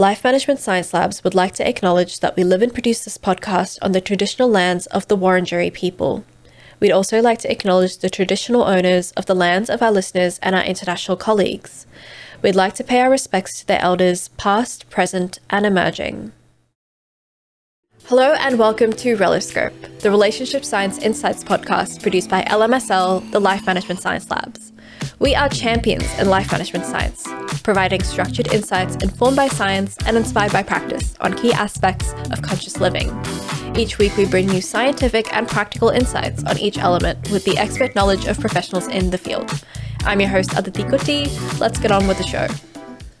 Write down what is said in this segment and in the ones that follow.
Life Management Science Labs would like to acknowledge that we live and produce this podcast on the traditional lands of the Wurundjeri people. We'd also like to acknowledge the traditional owners of the lands of our listeners and our international colleagues. We'd like to pay our respects to their elders, past, present, and emerging. Hello and welcome to Reloscope, the Relationship Science Insights podcast produced by LMSL, the Life Management Science Labs. We are champions in life management science, providing structured insights informed by science and inspired by practice on key aspects of conscious living. Each week, we bring you scientific and practical insights on each element with the expert knowledge of professionals in the field. I'm your host, Aditi Kutty. Let's get on with the show.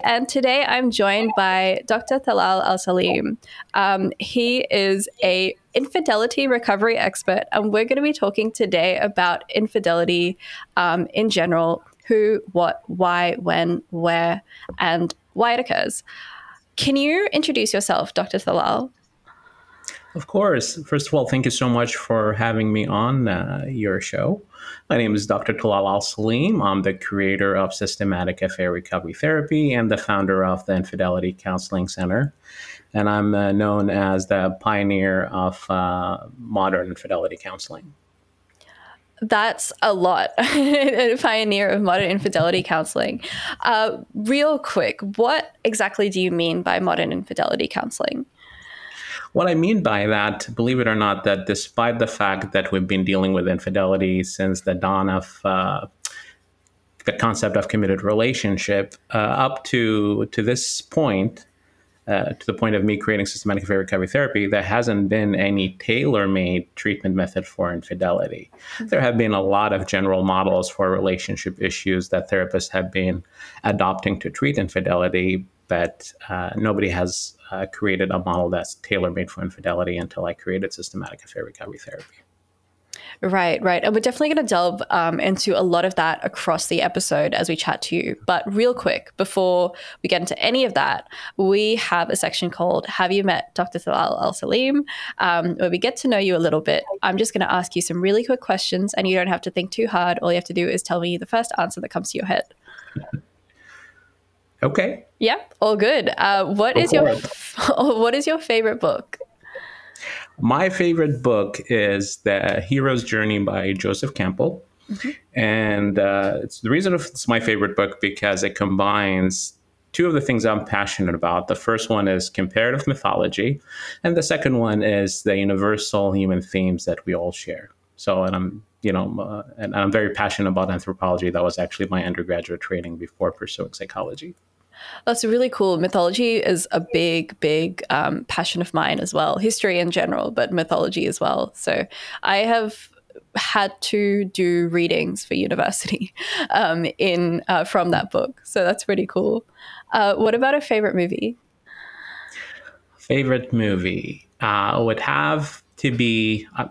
And today I'm joined by Dr. Talal Alsaleem. Um, he is a infidelity recovery expert, and we're going to be talking today about infidelity um, in general, who, what, why, when, where, and why it occurs. Can you introduce yourself, Dr. Talal? Of course. First of all, thank you so much for having me on uh, your show. My name is Dr. Talal Alsaleem. I'm the creator of Systematic Affair Recovery Therapy and the founder of the Infidelity Counseling Center. And I'm uh, known as the pioneer of uh, modern infidelity counseling. That's a lot. a pioneer of modern infidelity counseling. Uh, real quick, what exactly do you mean by modern infidelity counseling? What I mean by that, believe it or not, that despite the fact that we've been dealing with infidelity since the dawn of uh, the concept of committed relationship, uh, up to to this point, uh, to the point of me creating systematic affair recovery therapy, there hasn't been any tailor-made treatment method for infidelity. Mm-hmm. There have been a lot of general models for relationship issues that therapists have been adopting to treat infidelity, but uh, nobody has uh, created a model that's tailor-made for infidelity until I created systematic affair recovery therapy. Right, right. And we're definitely going to delve um, into a lot of that across the episode as we chat to you. But real quick, before we get into any of that, we have a section called Have You Met Dr. Talal Alsaleem, um, where we get to know you a little bit. I'm just going to ask you some really quick questions, and you don't have to think too hard. All you have to do is tell me the first answer that comes to your head. Okay. Yep, all good. Uh, what is your what is your favorite book? My favorite book is The Hero's Journey by Joseph Campbell. Mm-hmm. And uh, it's the reason it's my favorite book because it combines two of the things I'm passionate about. The first one is comparative mythology, and the second one is the universal human themes that we all share. So, and I'm, you know, uh, and I'm very passionate about anthropology. That was actually my undergraduate training before pursuing psychology. That's really cool. Mythology is a big, big um, passion of mine as well. History in general, but mythology as well. So I have had to do readings for university um, in uh, from that book. So that's pretty cool. Uh, what about a favorite movie? Favorite movie uh, would have to be. Uh,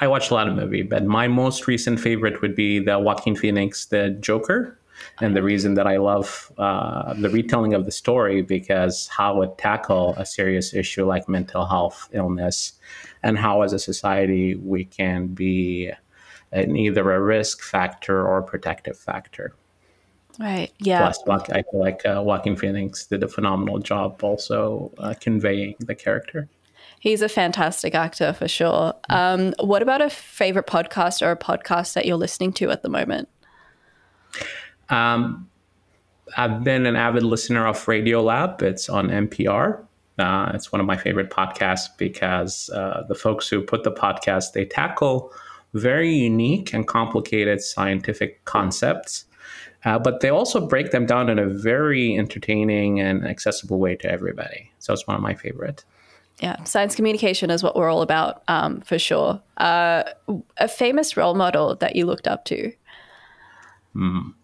I watch a lot of movie, but my most recent favorite would be the Joaquin Phoenix, the Joker and the reason that I love uh, the retelling of the story because how it tackle a serious issue like mental health illness, and how as a society we can be in either a risk factor or a protective factor. Right. Yeah. Plus, I feel like uh, Joaquin Phoenix did a phenomenal job also uh, conveying the character. He's a fantastic actor for sure. Um, what about a favorite podcast or a podcast that you're listening to at the moment? Um, I've been an avid listener of Radiolab. It's on NPR. Uh, it's one of my favorite podcasts because uh, the folks who put the podcast they tackle very unique and complicated scientific concepts, uh, but they also break them down in a very entertaining and accessible way to everybody. So it's one of my favorite. Yeah, science communication is what we're all about, um, for sure. Uh, a famous role model that you looked up to. Mm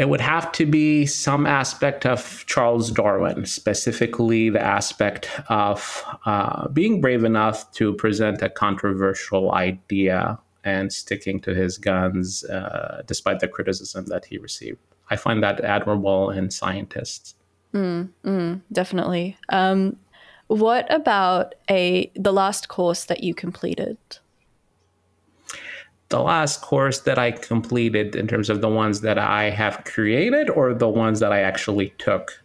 it would have to be some aspect of Charles Darwin, specifically the aspect of uh, being brave enough to present a controversial idea and sticking to his guns uh, despite the criticism that he received. I find that admirable in scientists. Mm, mm, definitely. Um, what about a the last course that you completed? The last course that I completed in terms of the ones that I have created or the ones that I actually took?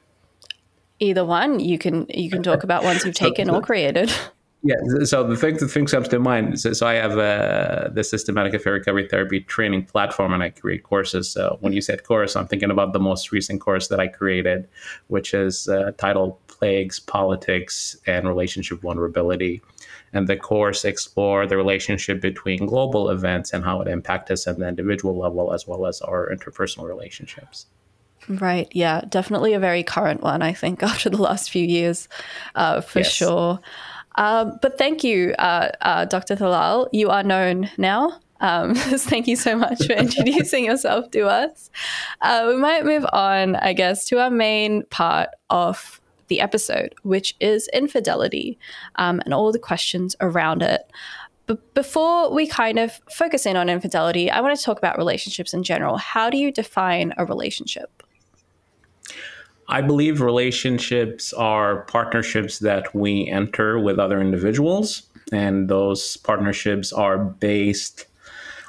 Either one. You can you can talk about ones you've taken or created. Yeah. So the thing the thing comes to mind. So, so I have uh, the systematic affair recovery therapy training platform, and I create courses. So when you said course, I'm thinking about the most recent course that I created, which is uh, titled "Plagues, Politics, and Relationship Vulnerability." And the course explore the relationship between global events and how it impacts us at the individual level, as well as our interpersonal relationships. Right. Yeah. Definitely a very current one, I think, after the last few years, uh, for yes. sure. Um, but thank you, uh, uh, Dr. Talal. You are known now. Um, thank you so much for introducing yourself to us. Uh, we might move on, I guess, to our main part of the episode, which is infidelity um, and all the questions around it. But before we kind of focus in on infidelity, I want to talk about relationships in general. How do you define a relationship? I believe relationships are partnerships that we enter with other individuals, and those partnerships are based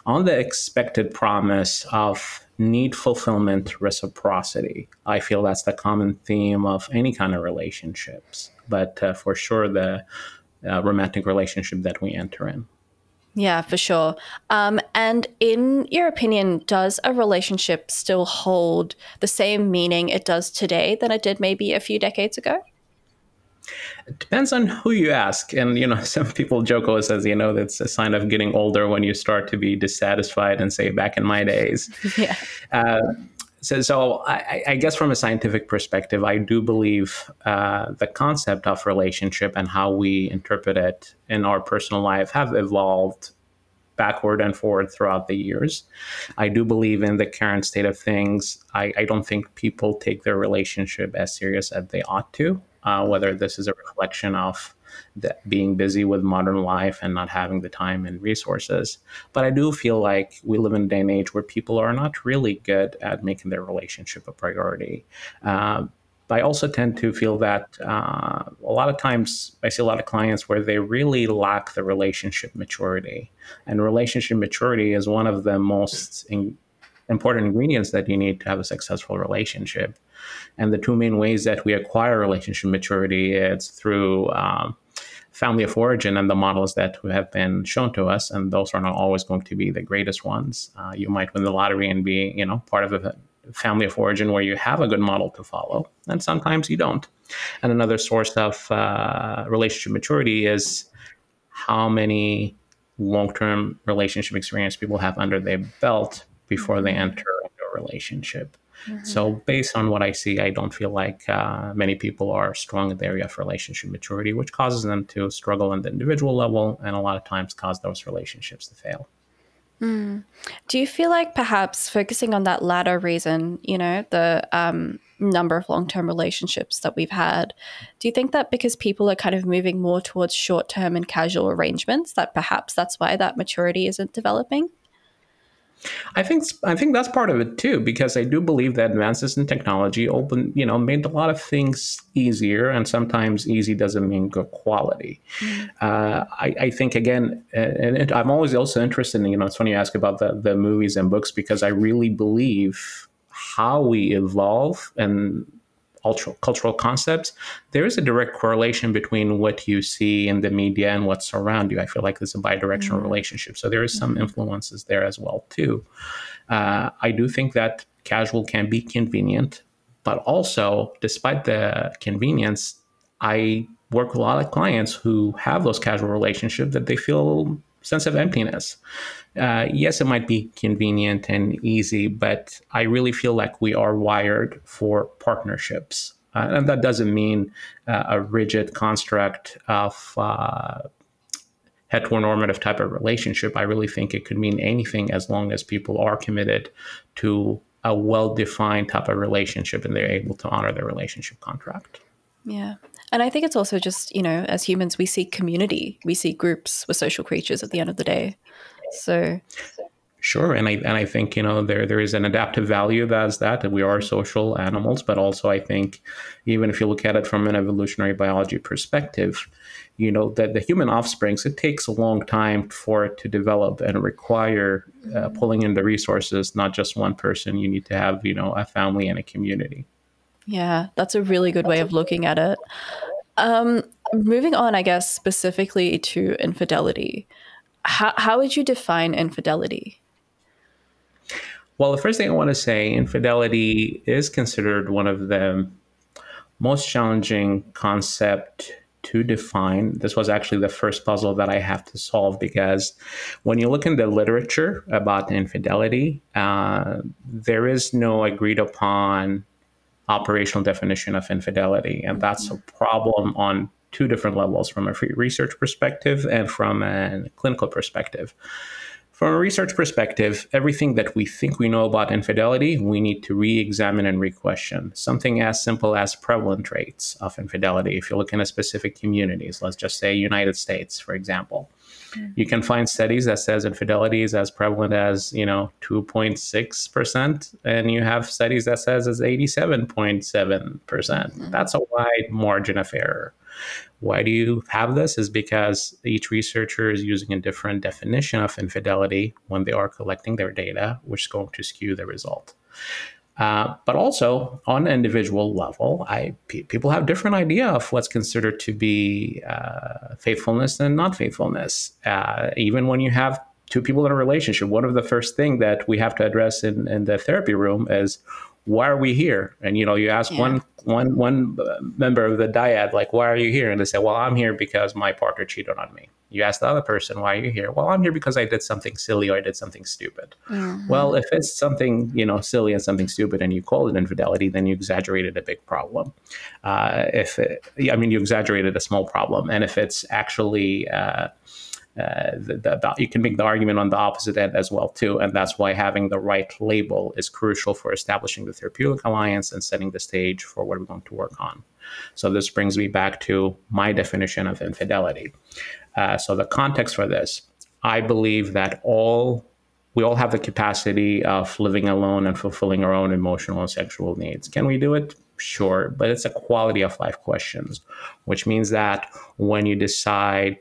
on the expected promise of need fulfillment reciprocity. I feel that's the common theme of any kind of relationships, but uh, for sure, the uh, romantic relationship that we enter in. Yeah, for sure. Um, and in your opinion, does a relationship still hold the same meaning it does today than it did maybe a few decades ago? It depends on who you ask. And, you know, some people joke always says, you know, that's a sign of getting older when you start to be dissatisfied and say, back in my days. yeah. Uh, so, so I, I, guess from a scientific perspective, I do believe uh, the concept of relationship and how we interpret it in our personal life have evolved backward and forward throughout the years. I do believe in the current state of things. I, I don't think people take their relationship as serious as they ought to, uh, whether this is a reflection of being busy with modern life and not having the time and resources. But I do feel like we live in a day and age where people are not really good at making their relationship a priority. Uh, but I also tend to feel that uh, a lot of times I see a lot of clients where they really lack the relationship maturity. And relationship maturity is one of the most in- important ingredients that you need to have a successful relationship. And the two main ways that we acquire relationship maturity is through um, family of origin and the models that have been shown to us, and those are not always going to be the greatest ones. Uh, you might win the lottery and be, you know, part of a family of origin where you have a good model to follow, and sometimes you don't. And another source of uh, relationship maturity is how many long-term relationship experience people have under their belt before they enter into a relationship. Mm-hmm. So, based on what I see, I don't feel like uh, many people are strong in the area of relationship maturity, which causes them to struggle on the individual level and a lot of times cause those relationships to fail. Mm. Do you feel like perhaps focusing on that latter reason, you know, the um, number of long term relationships that we've had, do you think that because people are kind of moving more towards short term and casual arrangements, that perhaps that's why that maturity isn't developing? I think I think that's part of it too, because I do believe that advances in technology open, you know, made a lot of things easier, and sometimes easy doesn't mean good quality. Mm-hmm. Uh, I, I, think again, and it, I'm always also interested in, you know, it's funny you ask about the the movies and books because I really believe how we evolve and cultural, cultural concepts, there is a direct correlation between what you see in the media and what's around you. I feel like there's a bidirectional mm-hmm. relationship. So there is some mm-hmm. influences there as well too. Uh, I do think that casual can be convenient, but also, despite the convenience, I work with a lot of clients who have those casual relationships that they feel sense of emptiness. Uh, yes, it might be convenient and easy, but I really feel like we are wired for partnerships. Uh, and that doesn't mean uh, a rigid construct of uh, heteronormative type of relationship. I really think it could mean anything as long as people are committed to a well defined type of relationship and they're able to honor their relationship contract. Yeah. And I think it's also just, you know, as humans, we seek community, we seek groups, we're social creatures at the end of the day. So. Sure, and I and I think you know there there is an adaptive value that's that that we are social animals, but also I think even if you look at it from an evolutionary biology perspective, you know that the human offsprings it takes a long time for it to develop and require uh, pulling in the resources, not just one person. You need to have you know a family and a community. Yeah, that's a really good way of looking at it. Um, moving on, I guess, specifically to infidelity, how, how would you define infidelity? Well, the first thing I want to say infidelity is considered one of the most challenging concept to define. This was actually the first puzzle that I have to solve because when you look in the literature about infidelity, uh, there is no agreed upon operational definition of infidelity. And that's a problem on two different levels from a research perspective and from a clinical perspective. From a research perspective, everything that we think we know about infidelity, we need to re examine and re question. Something as simple as prevalent rates of infidelity. If you look at specific communities, let's just say United States, for example, mm-hmm. You can find studies that says infidelity is as prevalent as, you know, 2.6%, and you have studies that says it's 87.7%. mm hmm That's a wide margin of error. Why do you have this? Is because each researcher is using a different definition of infidelity when they are collecting their data, which is going to skew the result. Uh, but also on an individual level, people have different idea of what's considered to be uh, faithfulness and not faithfulness. Uh, even when you have two people in a relationship, one of the first thing that we have to address in, in the therapy room is why are we here? And you know, you ask yeah. one one one member of the dyad, like, why are you here? And they say, well, I'm here because my partner cheated on me. You ask the other person, why are you here? Well, I'm here because I did something silly or I did something stupid. Mm-hmm. Well, if it's something you know silly and something stupid, and you call it infidelity, then you exaggerated a big problem. Uh, if it, I mean, you exaggerated a small problem, and if it's actually uh, uh, the, the, you can make the argument on the opposite end as well too and that's why having the right label is crucial for establishing the therapeutic alliance and setting the stage for what we're going to work on. So this brings me back to my definition of infidelity. Uh, so the context for this i believe that all we all have the capacity of living alone and fulfilling our own emotional and sexual needs. Can we do it? Sure but it's a quality of life questions which means that when you decide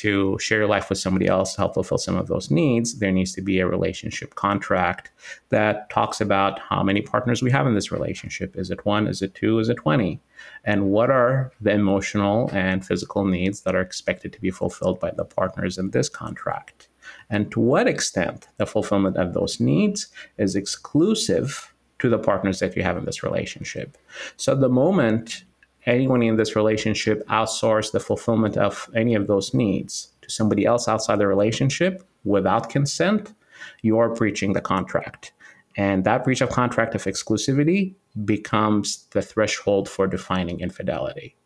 to share your life with somebody else to help fulfill some of those needs, there needs to be a relationship contract that talks about how many partners we have in this relationship. Is it one? Is it two? Is it 20? And what are the emotional and physical needs that are expected to be fulfilled by the partners in this contract? And to what extent the fulfillment of those needs is exclusive to the partners that you have in this relationship. So the moment anyone in this relationship outsource the fulfillment of any of those needs to somebody else outside the relationship without consent, you are breaching the contract. And that breach of contract of exclusivity becomes the threshold for defining infidelity.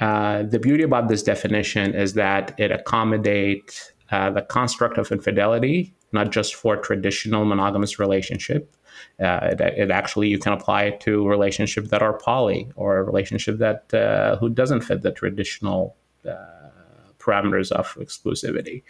Uh, the beauty about this definition is that it accommodates uh, the construct of infidelity, not just for traditional monogamous relationship, uh, it, it, actually you can apply it to relationships that are poly or a relationship that uh, who doesn't fit the traditional uh, parameters of exclusivity,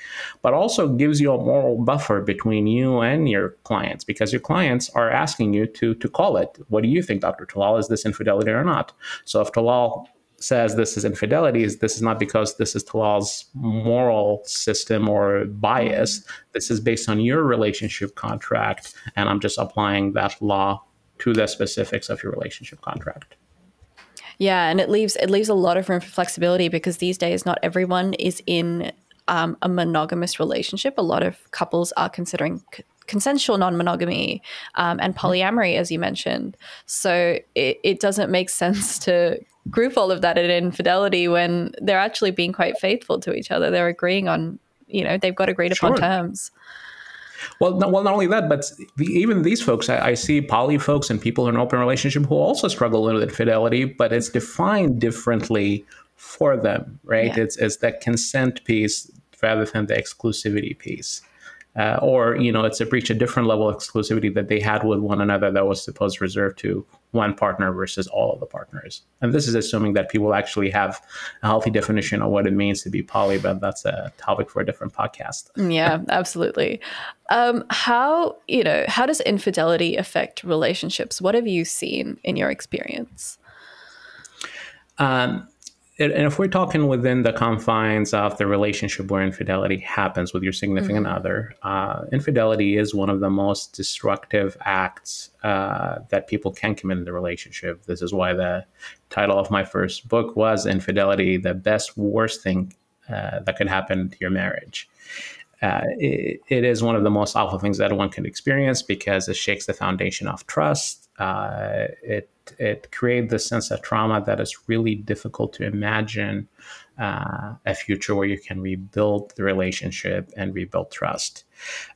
but also gives you a moral buffer between you and your clients because your clients are asking you to to call it. What do you think, Dr. Talal? Is this infidelity or not? So if Talal says this is infidelity, is this is not because this is Talal's moral system or bias. This is based on your relationship contract, and I'm just applying that law to the specifics of your relationship contract. Yeah, and it leaves it leaves a lot of room for flexibility because these days not everyone is in um, a monogamous relationship. A lot of couples are considering c- consensual non-monogamy um, and polyamory, as you mentioned. So it, it doesn't make sense to group all of that in infidelity when they're actually being quite faithful to each other. They're agreeing on, you know, they've got agreed sure. upon terms. Well, no, well, not only that, but the, even these folks, I, I, see poly folks and people in an open relationship who also struggle with infidelity, but it's defined differently for them, right? Yeah. It's it's that consent piece rather than the exclusivity piece uh, or you know it's a breach a different level of exclusivity that they had with one another that was supposed reserved to one partner versus all of the partners. And this is assuming that people actually have a healthy definition of what it means to be poly but that's a topic for a different podcast. Yeah absolutely. Um, how you know how does infidelity affect relationships? What have you seen in your experience? Um, and if we're talking within the confines of the relationship where infidelity happens with your significant mm-hmm. other, uh, infidelity is one of the most destructive acts uh, that people can commit in the relationship. This is why the title of my first book was Infidelity, the best, worst thing uh, that could happen to your marriage. Uh, it, it is one of the most awful things that one can experience because it shakes the foundation of trust. Uh, it it creates this sense of trauma that is really difficult to imagine uh, a future where you can rebuild the relationship and rebuild trust.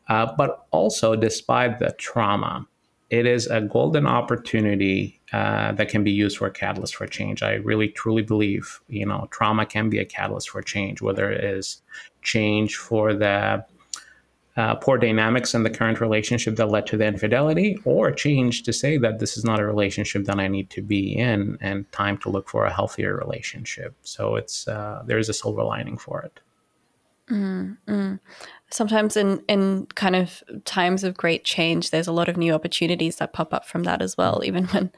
Uh, but also, despite the trauma, it is a golden opportunity uh, that can be used for a catalyst for change. I really truly believe, you know, trauma can be a catalyst for change, whether it is change for the uh, poor dynamics in the current relationship that led to the infidelity, or change to say that this is not a relationship that I need to be in, and time to look for a healthier relationship. So it's uh, there is a silver lining for it. Mm-hmm. Sometimes in in kind of times of great change, there's a lot of new opportunities that pop up from that as well, even when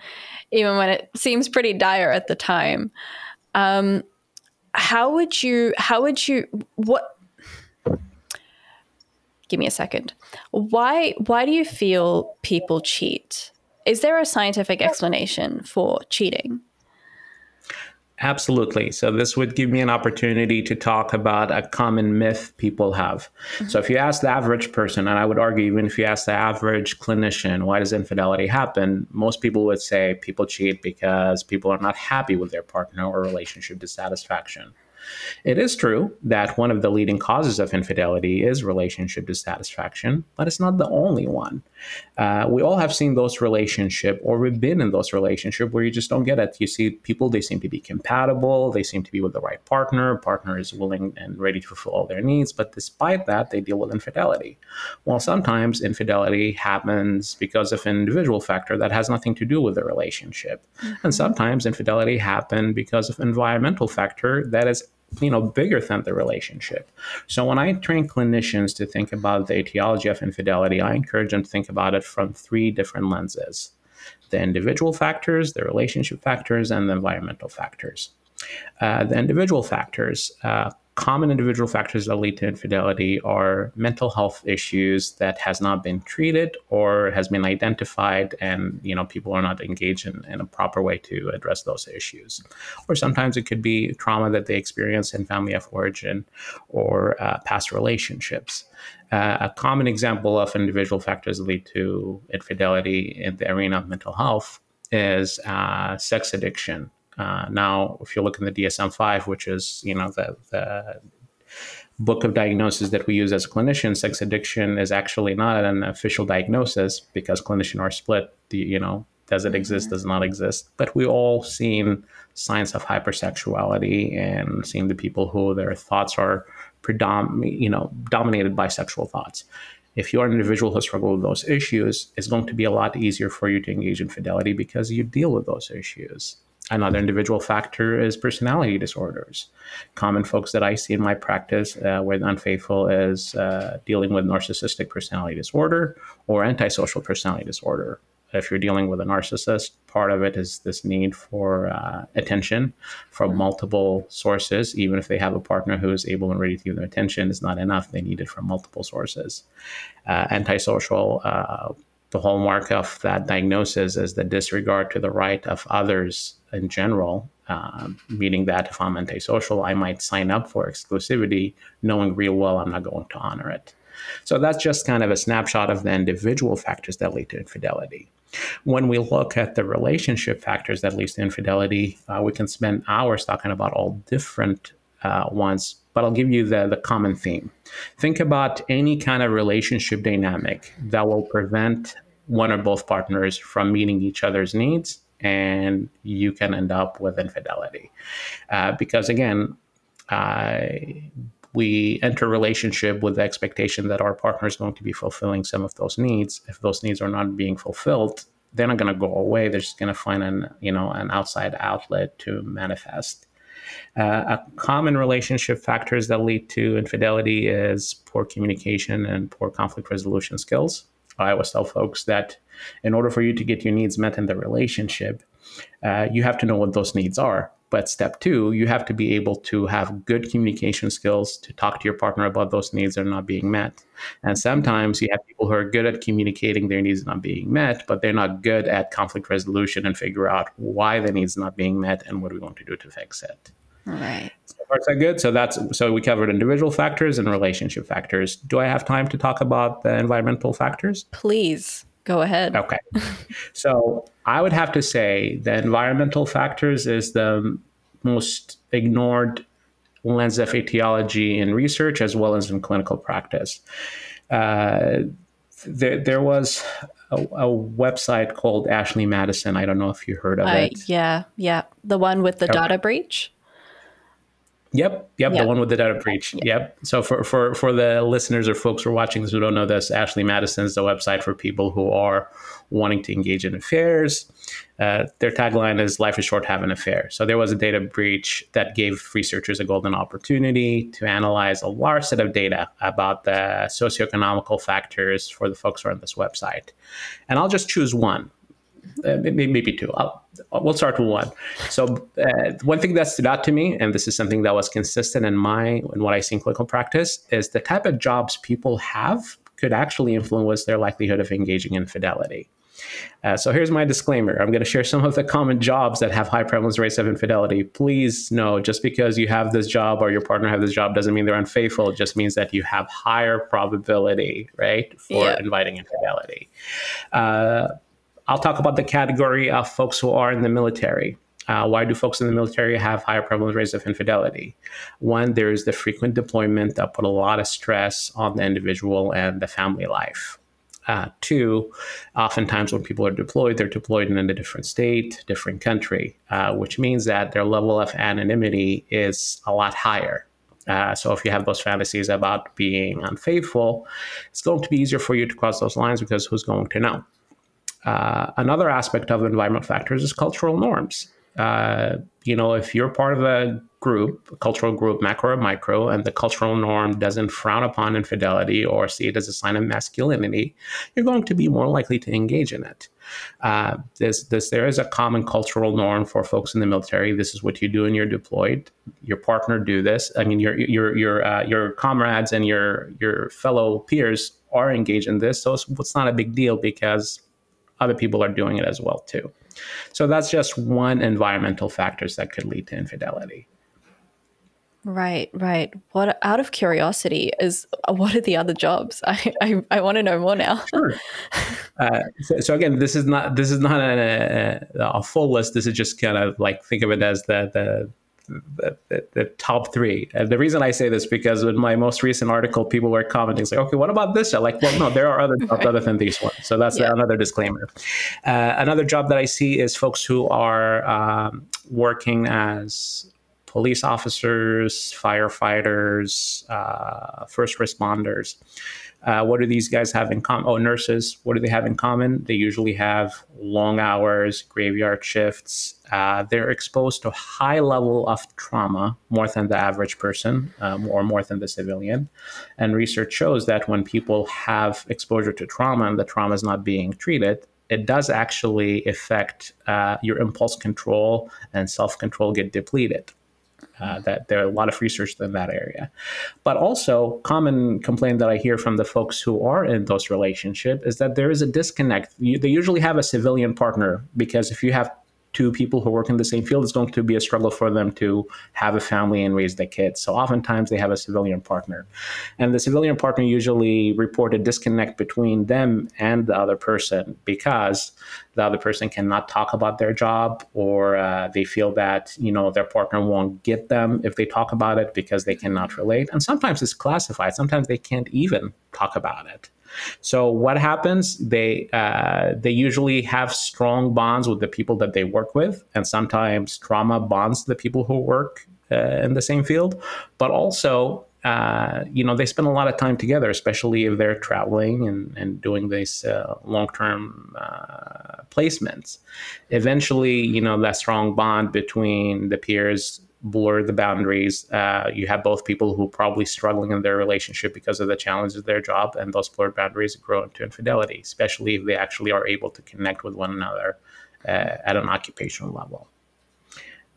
even when it seems pretty dire at the time. Um, how would you? How would you? What? Give me a second. Why why do you feel people cheat? Is there a scientific explanation for cheating? Absolutely. So, this would give me an opportunity to talk about a common myth people have. Mm-hmm. So, if you ask the average person, and I would argue, even if you ask the average clinician, why does infidelity happen? Most people would say people cheat because people are not happy with their partner or relationship dissatisfaction. It is true that one of the leading causes of infidelity is relationship dissatisfaction, but it's not the only one. Uh, we all have seen those relationship, or we've been in those relationship where you just don't get it. You see people; they seem to be compatible, they seem to be with the right partner. Partner is willing and ready to fulfill all their needs, but despite that, they deal with infidelity. Well, sometimes infidelity happens because of an individual factor that has nothing to do with the relationship, mm-hmm. and sometimes infidelity happen because of environmental factor that is you know bigger than the relationship. So when i train clinicians to think about the etiology of infidelity i encourage them to think about it from three different lenses the individual factors the relationship factors and the environmental factors. Uh, the individual factors uh, common individual factors that lead to infidelity are mental health issues that has not been treated or has been identified and you know people are not engaged in, in a proper way to address those issues. Or sometimes it could be trauma that they experience in family of origin or uh, past relationships. Uh, a common example of individual factors that lead to infidelity in the arena of mental health is uh, sex addiction uh, now, if you look in the DSM-5, which is you know the, the book of diagnosis that we use as clinicians, sex addiction is actually not an official diagnosis because clinicians are split. The, you know, does it exist? Mm-hmm. Does not exist? But we all seen signs of hypersexuality and seeing the people who their thoughts are predominant, you know, dominated by sexual thoughts. If you're an individual who struggles with those issues, it's going to be a lot easier for you to engage in fidelity because you deal with those issues. Another individual factor is personality disorders. Common folks that I see in my practice uh, with unfaithful is uh, dealing with narcissistic personality disorder or antisocial personality disorder. If you're dealing with a narcissist, part of it is this need for uh, attention from multiple sources. Even if they have a partner who is able and ready to give them attention, it's not enough. They need it from multiple sources. Uh, antisocial uh, the hallmark of that diagnosis is the disregard to the right of others in general, uh, meaning that if I'm antisocial, I might sign up for exclusivity, knowing real well I'm not going to honor it. So that's just kind of a snapshot of the individual factors that lead to infidelity. When we look at the relationship factors that lead to infidelity, uh, we can spend hours talking about all different uh, ones, but I'll give you the, the common theme. Think about any kind of relationship dynamic that will prevent one or both partners from meeting each other's needs, and you can end up with infidelity. Uh, because again, uh, we enter relationship with the expectation that our partner is going to be fulfilling some of those needs. If those needs are not being fulfilled, they're not going to go away. They're just going to find an you know an outside outlet to manifest. Uh, a common relationship factors that lead to infidelity is poor communication and poor conflict resolution skills. I always folks that in order for you to get your needs met in the relationship, uh, you have to know what those needs are. But step two, you have to be able to have good communication skills to talk to your partner about those needs that are not being met. And sometimes you have people who are good at communicating their needs not being met, but they're not good at conflict resolution and figure out why the needs not being met and what we want to do to fix it. Right. So far, so good. So that's so we covered individual factors and relationship factors. Do I have time to talk about the environmental factors? Please. Go ahead. Okay. so I would have to say the environmental factors is the most ignored lens of etiology in research as well as in clinical practice. Uh, there, there was a, a, website called Ashley Madison. I don't know if you heard of uh, it. Yeah, yeah. The one with the okay. data breach? Yep, yep, yep, the one with the data breach. Yep. yep. So for, for for the listeners or folks who are watching this who don't know this, Ashley Madison is the website for people who are wanting to engage in affairs. Uh, their tagline is "Life is short, have an affair." So there was a data breach that gave researchers a golden opportunity to analyze a large set of data about the socioeconomical factors for the folks who are on this website, and I'll just choose one uh, maybe two. I'll, we'll start with one. So uh, one thing that stood out to me, and this is something that was consistent in my in what I see in clinical practice, is the type of jobs people have could actually influence their likelihood of engaging in fidelity. Uh, so here's my disclaimer. I'm going to share some of the common jobs that have high prevalence rates of infidelity. Please know, just because you have this job or your partner have this job doesn't mean they're unfaithful. It just means that you have higher probability, right, for yeah. inviting infidelity. Uh, I'll talk about the category of folks who are in the military. Uh, why do folks in the military have higher prevalence rates of infidelity? One, there's the frequent deployment that put a lot of stress on the individual and the family life. Uh, two, oftentimes when people are deployed, they're deployed in a different state, different country, uh, which means that their level of anonymity is a lot higher. Uh, so if you have those fantasies about being unfaithful, it's going to be easier for you to cross those lines because who's going to know? Uh, another aspect of environmental factors is cultural norms. Uh, you know, if you're part of a group, a cultural group, macro or micro, and the cultural norm doesn't frown upon infidelity or see it as a sign of masculinity, you're going to be more likely to engage in it. Uh, this, there is a common cultural norm for folks in the military. This is what you do when you're deployed. Your partner do this. I mean, your your your uh, your comrades and your your fellow peers are engaged in this, so it's, it's not a big deal because other people are doing it as well too. So that's just one environmental factors that could lead to infidelity. Right, right. What out of curiosity is what are the other jobs? I I, I want to know more now. sure. Uh, so, so, again, this is not this is not a, a, full list. This is just kind of like think of it as the the the, the, the, top three. And the reason I say this because in my most recent article, people were commenting, like, okay, what about this? I'm like, well, no, there are other jobs other than these ones. So that's yeah. another disclaimer. Uh, another job that I see is folks who are um, working as police officers, firefighters, uh, first responders. Uh, what do these guys have in common? Oh, nurses. What do they have in common? They usually have long hours, graveyard shifts. Uh, they're exposed to high level of trauma, more than the average person, um, or more than the civilian. And research shows that when people have exposure to trauma and the trauma is not being treated, it does actually affect uh, your impulse control and self control get depleted. Uh, that there are a lot of research in that area. But also, common complaint that I hear from the folks who are in those relationships is that there is a disconnect. You, they usually have a civilian partner because if you have two people who work in the same field, it's going to be a struggle for them to have a family and raise their kids. So oftentimes they have a civilian partner. And the civilian partner usually report a disconnect between them and the other person because the other person cannot talk about their job or uh, they feel that, you know, their partner won't get them if they talk about it because they cannot relate. And sometimes it's classified. Sometimes they can't even talk about it. So what happens? They uh, they usually have strong bonds with the people that they work with, and sometimes trauma bonds the people who work uh, in the same field. But also, uh, you know, they spend a lot of time together, especially if they're traveling and, and doing these uh, long term uh, placements. Eventually, you know, that strong bond between the peers blur the boundaries. Uh, you have both people who are probably struggling in their relationship because of the challenges of their job, and those blurred boundaries grow into infidelity, especially if they actually are able to connect with one another uh, at an occupational level.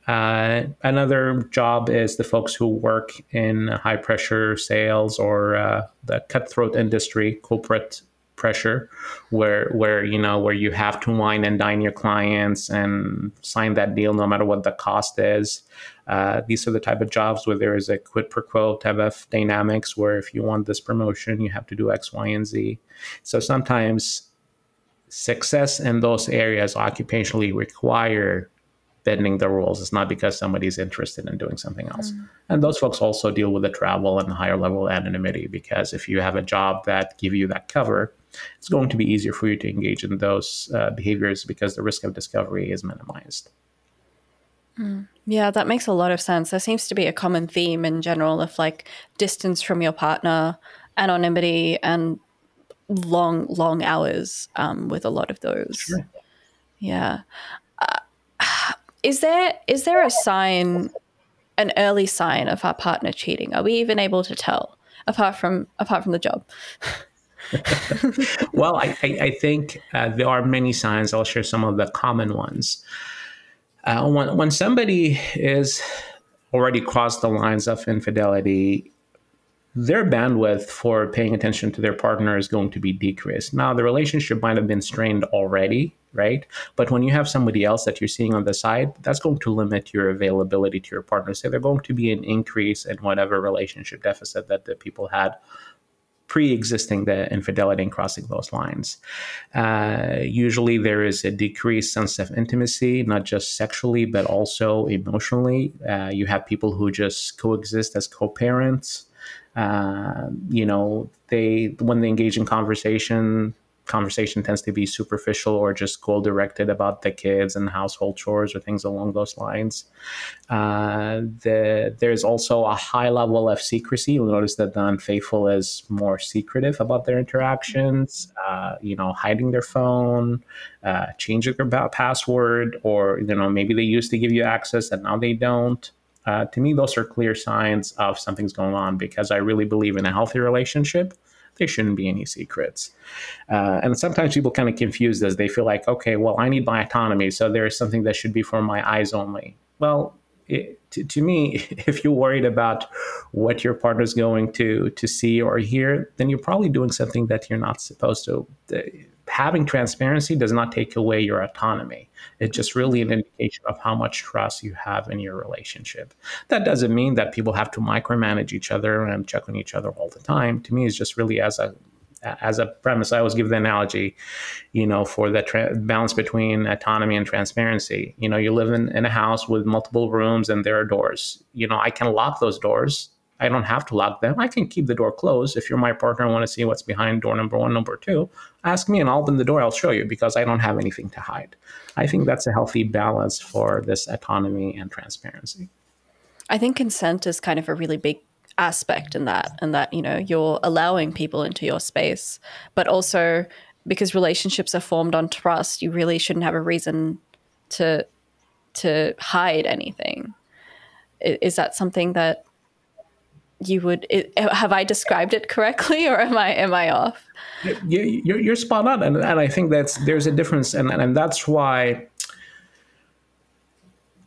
Uh, another job is the folks who work in high pressure sales or uh, the cutthroat industry, corporate pressure, where where you know where you have to wine and dine your clients and sign that deal no matter what the cost is. Uh, these are the type of jobs where there is a quid pro quo type of dynamics where if you want this promotion, you have to do X, Y, and Z. So sometimes success in those areas occupationally require bending the rules. It's not because somebody's interested in doing something else. Mm. And those folks also deal with the travel and higher level anonymity because if you have a job that give you that cover, it's going to be easier for you to engage in those uh, behaviors because the risk of discovery is minimized. Mm. Yeah, that makes a lot of sense. There seems to be a common theme in general of like distance from your partner, anonymity, and long, long hours um, with a lot of those. Sure. Yeah. Uh, is there is there a sign, an early sign of our partner cheating? Are we even able to tell apart from apart from the job? well, I, I, I think uh, there are many signs. I'll share some of the common ones. Uh, when when somebody is already crossed the lines of infidelity, their bandwidth for paying attention to their partner is going to be decreased. Now, the relationship might have been strained already, right? But when you have somebody else that you're seeing on the side, that's going to limit your availability to your partner. So there's going to be an increase in whatever relationship deficit that the people had pre-existing the infidelity and crossing those lines. Uh, usually, there is a decreased sense of intimacy, not just sexually but also emotionally. Uh, you have people who just coexist as co-parents. Uh, you know, they when they engage in conversation, conversation tends to be superficial or just goal directed about the kids and household chores or things along those lines. Uh, the, there's also a high level of secrecy. You'll notice that the unfaithful is more secretive about their interactions, uh, you know, hiding their phone, uh, changing their password, or, you know, maybe they used to give you access and now they don't. Uh, to me, those are clear signs of something's going on because I really believe in a healthy relationship there shouldn't be any secrets. Uh, and sometimes people kind of confuse this. They feel like, okay, well, I need my autonomy, so there is something that should be for my eyes only. Well, it, to, to, me, if you're worried about what your partner's going to to see or hear, then you're probably doing something that you're not supposed to having transparency does not take away your autonomy. It's just really an indication of how much trust you have in your relationship. That doesn't mean that people have to micromanage each other and check on each other all the time. To me, it's just really as a as a premise. I always give the analogy, you know, for the tra- balance between autonomy and transparency. You know, you live in, in a house with multiple rooms and there are doors. You know, I can lock those doors I don't have to lock them. I can keep the door closed. If you're my partner and want to see what's behind door number one, number two, ask me and I'll open the door. I'll show you because I don't have anything to hide. I think that's a healthy balance for this autonomy and transparency. I think consent is kind of a really big aspect in that, and that, you know, you're allowing people into your space, but also because relationships are formed on trust, you really shouldn't have a reason to to hide anything. Is that something that you would it, have I described it correctly or am I am I off? You, you're, you're spot on, and, and I think that's there's a difference, and and that's why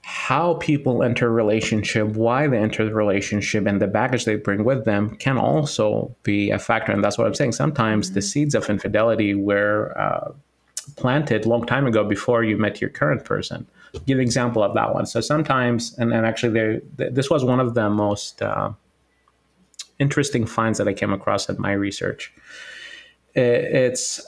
how people enter a relationship, why they enter the relationship, and the baggage they bring with them can also be a factor. And that's what I'm saying. Sometimes mm-hmm. the seeds of infidelity were uh, planted long time ago before you met your current person. give an example of that one. So sometimes, and, and actually, this was one of the most uh, interesting finds that I came across in my research. It's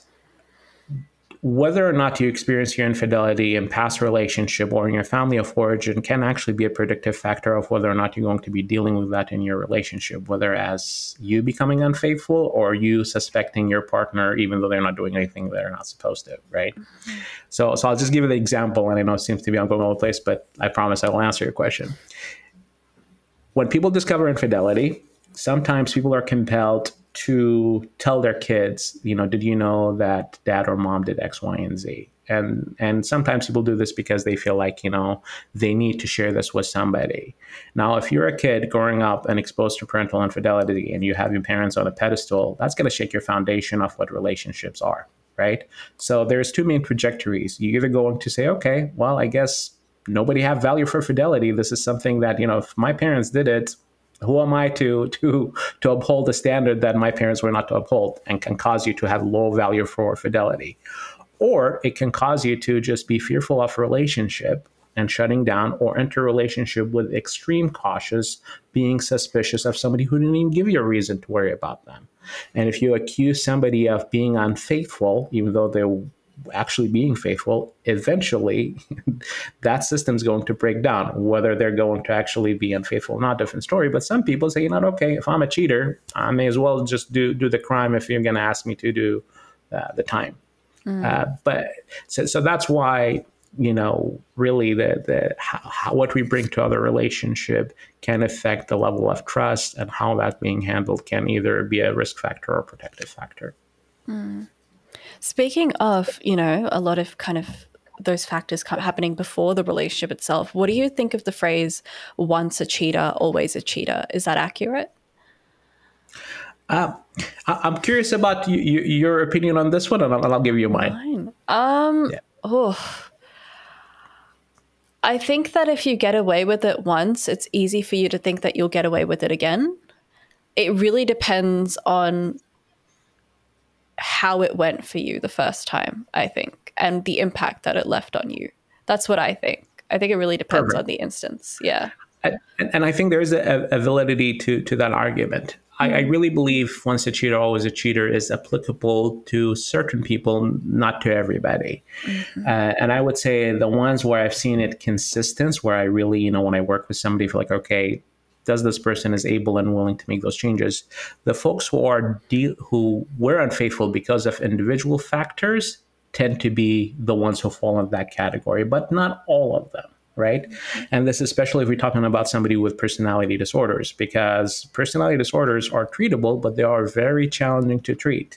whether or not you experience your infidelity in past relationship or in your family of origin can actually be a predictive factor of whether or not you're going to be dealing with that in your relationship, whether as you becoming unfaithful or you suspecting your partner even though they're not doing anything they're not supposed to, right? So, so I'll just give you the example, and I know it seems to be on all over the place, but I promise I will answer your question. When people discover infidelity, sometimes people are compelled to tell their kids, you know, did you know that dad or mom did X, Y, and Z? And and sometimes people do this because they feel like, you know, they need to share this with somebody. Now, if you're a kid growing up and exposed to parental infidelity and you have your parents on a pedestal, that's to shake your foundation of what relationships are, right? So there's two main trajectories. You're either going to say, okay, well, I guess nobody have value for fidelity. This is something that you know, if my parents did it, who am I to to to uphold a standard that my parents were not to uphold, and can cause you to have low value for fidelity, or it can cause you to just be fearful of relationship and shutting down, or enter relationship with extreme cautious, being suspicious of somebody who didn't even give you a reason to worry about them. And if you accuse somebody of being unfaithful, even though they're actually being faithful, eventually that system's going to break down. Whether they're going to actually be unfaithful or not, different story. But some people say, you know, okay, if I'm a cheater, I may as well just do do the crime if you're going to ask me to do uh, the time. Mm. Uh, but so, so that's why you know really the the how, what we bring to other relationship can affect the level of trust and how that being handled can either be a risk factor or protective factor. Mm. Speaking of, you know, a lot of kind of those factors happening before the relationship itself, what do you think of the phrase once a cheater, always a cheater? Is that accurate? Uh, I'm curious about you, you, your opinion on this one, and I'll, I'll give you mine. mine. Um, yeah. Oh, I think that if you get away with it once, it's easy for you to think that you'll get away with it again. It really depends on how it went for you the first time, I think, and the impact that it left on you. That's what I think. I think it really depends Perfect. on the instance. Yeah. And, and I think there's a, a, validity to, to that argument. I, I, mm-hmm. really believe once a cheater, always a cheater is applicable to certain people, not to everybody. Mm-hmm. Uh, and I would say the ones where I've seen it consistent, where I really, you know, when I work with somebody, feel like, okay, does this person is able and willing to make those changes. The folks who are de- who were unfaithful because of individual factors tend to be the ones who fall in that category, but not all of them right? And this, especially if we're talking about somebody with personality disorders, because personality disorders are treatable, but they are very challenging to treat.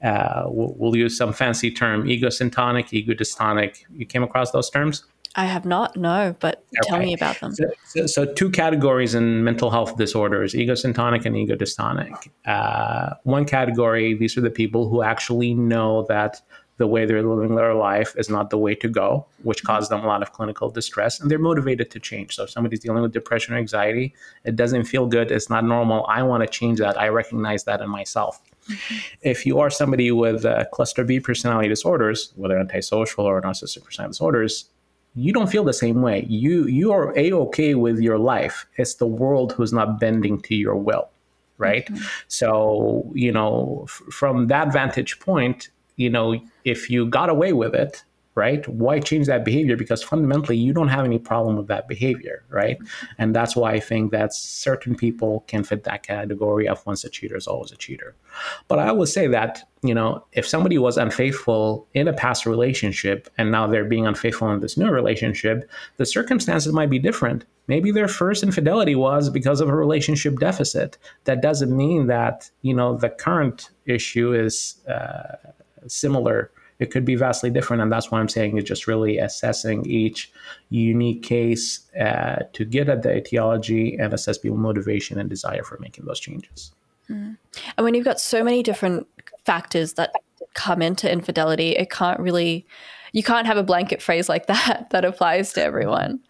Uh, we'll, we'll, use some fancy term, egosyntonic, egodystonic. You came across those terms? I have not, no, but okay. tell me about them. So, so, so, two categories in mental health disorders egosyntonic and egodystonic. Uh, one category, these are the people who actually know that the way they're living their life is not the way to go, which causes them a lot of clinical distress, and they're motivated to change. So if somebody's dealing with depression or anxiety, it doesn't feel good, it's not normal. I want to change that. I recognize that in myself. Mm-hmm. If you are somebody with uh, cluster B personality disorders, whether antisocial or narcissistic personality disorders, you don't feel the same way. You you are a okay with your life. It's the world who's not bending to your will, right? Mm-hmm. So you know, f- from that vantage point, you know, if you got away with it, right? Why change that behavior? Because fundamentally, you don't have any problem with that behavior, right? And that's why I think that certain people can fit that category of once a cheater is always a cheater. But I would say that, you know, if somebody was unfaithful in a past relationship and now they're being unfaithful in this new relationship, the circumstances might be different. Maybe their first infidelity was because of a relationship deficit. That doesn't mean that, you know, the current issue is uh, similar it could be vastly different. And that's why I'm saying it's just really assessing each unique case uh, to get at the etiology and assess people's motivation and desire for making those changes. Mm. And when you've got so many different factors that come into infidelity, it can't really, you can't have a blanket phrase like that that applies to everyone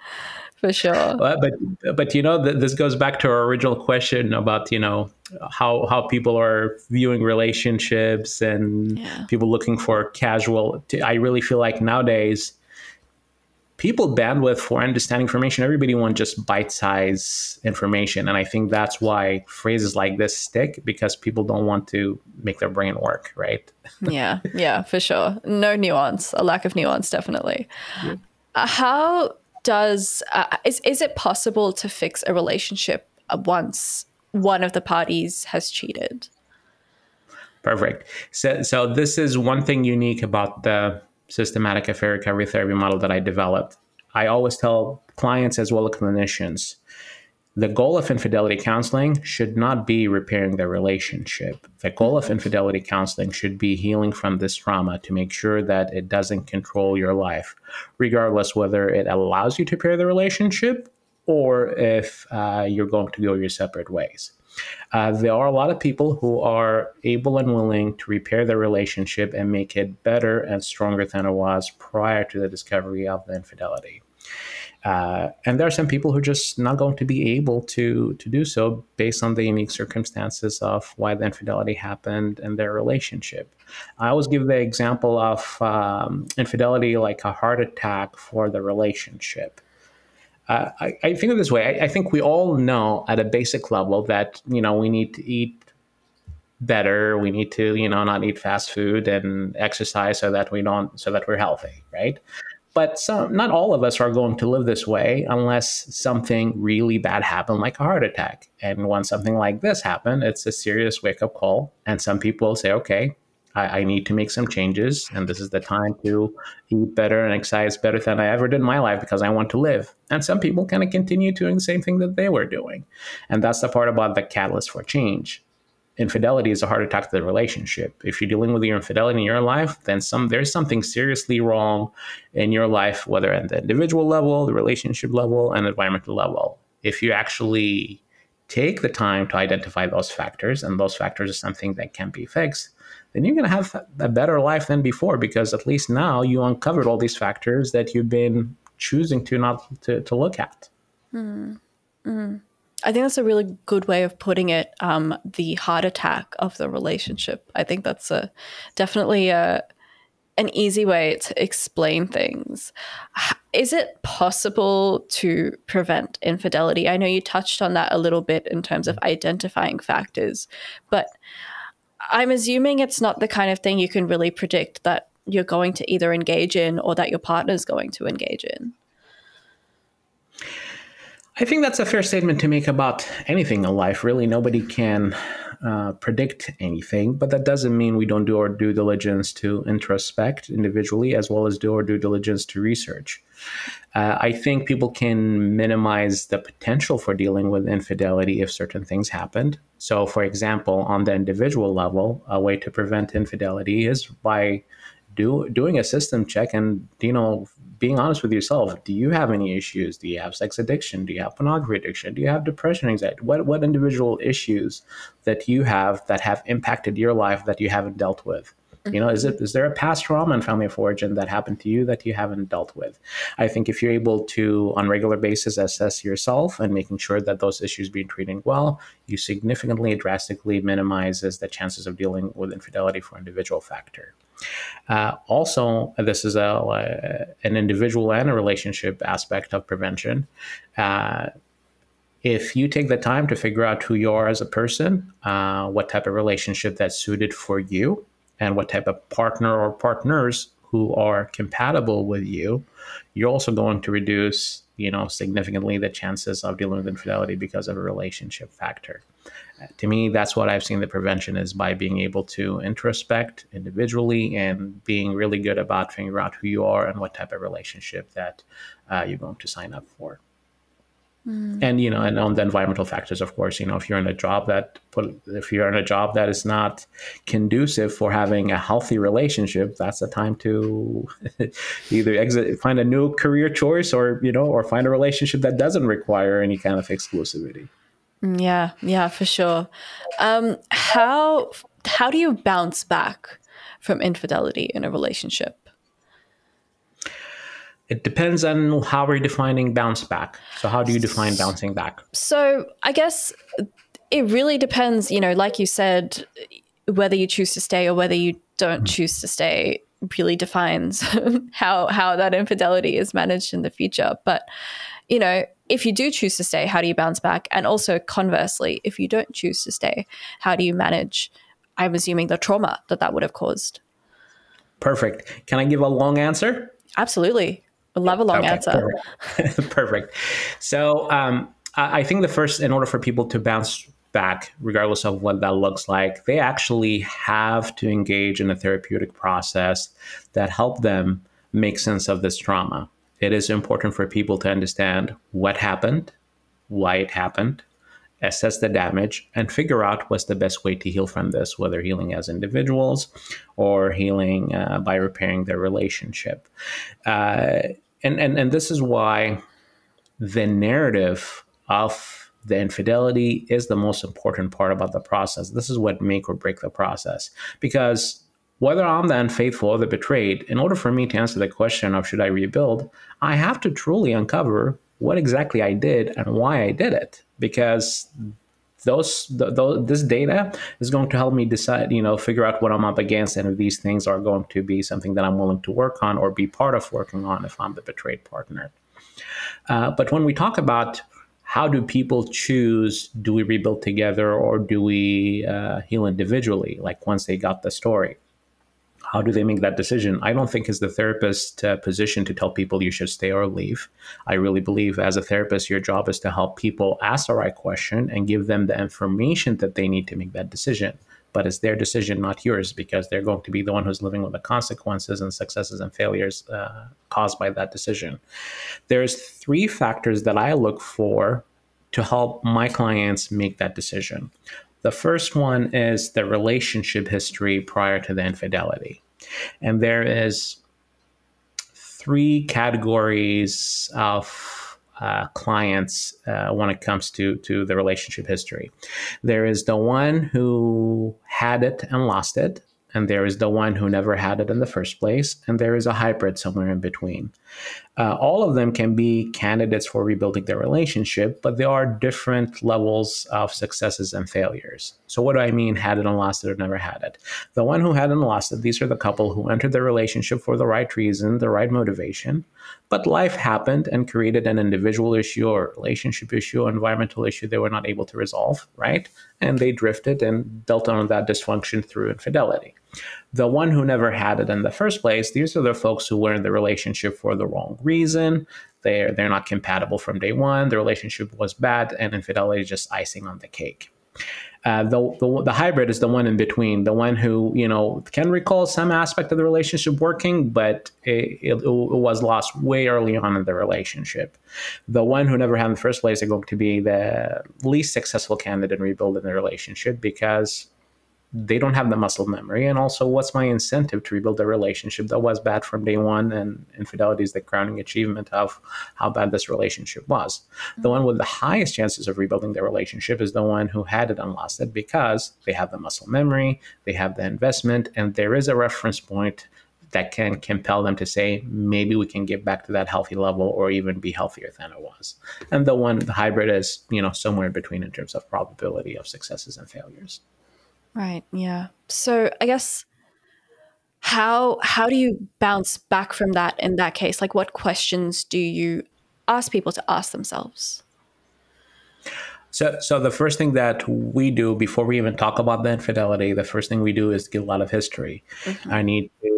for sure. But but, but you know, th- this goes back to our original question about you know how how people are viewing relationships and yeah. people looking for casual. I really feel like nowadays people bandwidth for understanding information everybody wants just bite-size information and i think that's why phrases like this stick because people don't want to make their brain work right yeah yeah for sure no nuance a lack of nuance definitely yeah. uh, how does uh, is is it possible to fix a relationship once one of the parties has cheated? Perfect. So, so this is one thing unique about the systematic affair recovery therapy model that I developed. I always tell clients as well as clinicians the goal of infidelity counseling should not be repairing the relationship. The goal of infidelity counseling should be healing from this trauma to make sure that it doesn't control your life, regardless whether it allows you to repair the relationship or if uh, you're going to go your separate ways. Uh, there are a lot of people who are able and willing to repair their relationship and make it better and stronger than it was prior to the discovery of the infidelity. Uh, and there are some people who are just not going to be able to to do so based on the unique circumstances of why the infidelity happened in their relationship. I always give the example of um, infidelity like a heart attack for the relationship. Uh, I, I, think of it this way. I, I, think we all know at a basic level that you know we need to eat better. We need to you know not eat fast food and exercise so that we don't so that we're healthy, right? But some, not all of us are going to live this way unless something really bad happened, like a heart attack. And when something like this happened, it's a serious wake up call. And some people say, okay, I, I, need to make some changes. And this is the time to eat better and exercise better than I ever did in my life because I want to live. And some people kind of continue doing the same thing that they were doing. And that's the part about the catalyst for change infidelity is a heart attack to the relationship. If you're dealing with your infidelity in your life, then some there's something seriously wrong in your life, whether at the individual level, the relationship level, and the environmental level. If you actually take the time to identify those factors, and those factors are something that can be fixed, then you're going to have a better life than before because at least now you uncovered all these factors that you've been choosing to not to, to look at. Mm. Mm. I think that's a really good way of putting it. Um, the heart attack of the relationship. I think that's a definitely a an easy way to explain things. Is it possible to prevent infidelity? I know you touched on that a little bit in terms of identifying factors, but I'm assuming it's not the kind of thing you can really predict that you're going to either engage in or that your partner's going to engage in. I think that's a fair statement to make about anything in life. Really, nobody can uh, predict anything, but that doesn't mean we don't do our due diligence to introspect individually as well as do our due diligence to research. Uh, I think people can minimize the potential for dealing with infidelity if certain things happened. So, for example, on the individual level, a way to prevent infidelity is by do, doing a system check and you know being honest with yourself do you have any issues? Do you have sex addiction? Do you have pornography addiction? Do you have depression? Anxiety what what individual issues that you have that have impacted your life that you haven't dealt with? You know is it mm-hmm. is there a past trauma and family of origin that happened to you that you haven't dealt with? I think if you're able to on regular basis assess yourself and making sure that those issues being treated well you significantly drastically minimizes the chances of dealing with infidelity for individual factor uh, also, this is a, an individual and a relationship aspect of prevention. Uh, if you take the time to figure out who you are as a person, uh, what type of relationship that's suited for you, and what type of partner or partners who are compatible with you, you're also going to reduce, you know, significantly the chances of dealing with infidelity because of a relationship factor to me that's what i've seen the prevention is by being able to introspect individually and being really good about figuring out who you are and what type of relationship that uh, you're going to sign up for mm. and you know and on the environmental factors of course you know if you're in a job that put if you're in a job that is not conducive for having a healthy relationship that's the time to either exit find a new career choice or you know or find a relationship that doesn't require any kind of exclusivity yeah, yeah, for sure. Um, how how do you bounce back from infidelity in a relationship? It depends on how we're defining bounce back. So, how do you define bouncing back? So, I guess it really depends. You know, like you said, whether you choose to stay or whether you don't mm-hmm. choose to stay really defines how how that infidelity is managed in the future. But you know, if you do choose to stay, how do you bounce back? And also, conversely, if you don't choose to stay, how do you manage? I'm assuming the trauma that that would have caused. Perfect. Can I give a long answer? Absolutely. I love a long okay, answer. Perfect. perfect. So, um, I think the first, in order for people to bounce back, regardless of what that looks like, they actually have to engage in a therapeutic process that help them make sense of this trauma it is important for people to understand what happened, why it happened, assess the damage, and figure out what's the best way to heal from this, whether healing as individuals or healing uh, by repairing their relationship. Uh, and, and, and this is why the narrative of the infidelity is the most important part about the process. This is what make or break the process because whether I'm the unfaithful or the betrayed, in order for me to answer the question of should I rebuild, I have to truly uncover what exactly I did and why I did it. Because those, the, this data is going to help me decide, you know, figure out what I'm up against, and if these things are going to be something that I'm willing to work on or be part of working on if I'm the betrayed partner. Uh, but when we talk about how do people choose do we rebuild together or do we uh, heal individually, like once they got the story? How do they make that decision? I don't think it's the therapist uh, position to tell people you should stay or leave. I really believe as a therapist, your job is to help people ask the right question and give them the information that they need to make that decision. But it's their decision, not yours, because they're going to be the one who's living with the consequences and successes and failures uh, caused by that decision. There's three factors that I look for to help my clients make that decision. The first one is the relationship history prior to the infidelity. And there is three categories of uh, clients uh, when it comes to, to the relationship history. There is the one who had it and lost it, and there is the one who never had it in the first place, and there is a hybrid somewhere in between. Uh, all of them can be candidates for rebuilding their relationship, but there are different levels of successes and failures. So, what do I mean, had it and lost it or never had it? The one who had and lost it, these are the couple who entered the relationship for the right reason, the right motivation, but life happened and created an individual issue or relationship issue, or environmental issue they were not able to resolve, right? And they drifted and dealt on that dysfunction through infidelity. The one who never had it in the first place, these are the folks who were in the relationship for the wrong reason. They're they're not compatible from day one. The relationship was bad, and infidelity is just icing on the cake. Uh, the, the, the hybrid is the one in between, the one who you know can recall some aspect of the relationship working, but it, it, it, was lost way early on in the relationship. The one who never had in the first place is going to be the least successful candidate in rebuilding the relationship because they don't have the muscle memory. And also what's my incentive to rebuild a relationship that was bad from day one and infidelity is the crowning achievement of how bad this relationship was? Mm-hmm. the one with the highest chances of rebuilding their relationship is the one who had it and lost it because they have the muscle memory they have the investment and there is a reference point that can compel them to say maybe we can get back to that healthy level or even be healthier than it was. And the one the hybrid is you know somewhere in between in terms of probability of successes and failures Right. Yeah. So I guess how how do you bounce back from that in that case? Like what questions do you ask people to ask themselves? So, so the first thing that we do before we even talk about the infidelity, the first thing we do is get a lot of history. Mm-hmm. I need to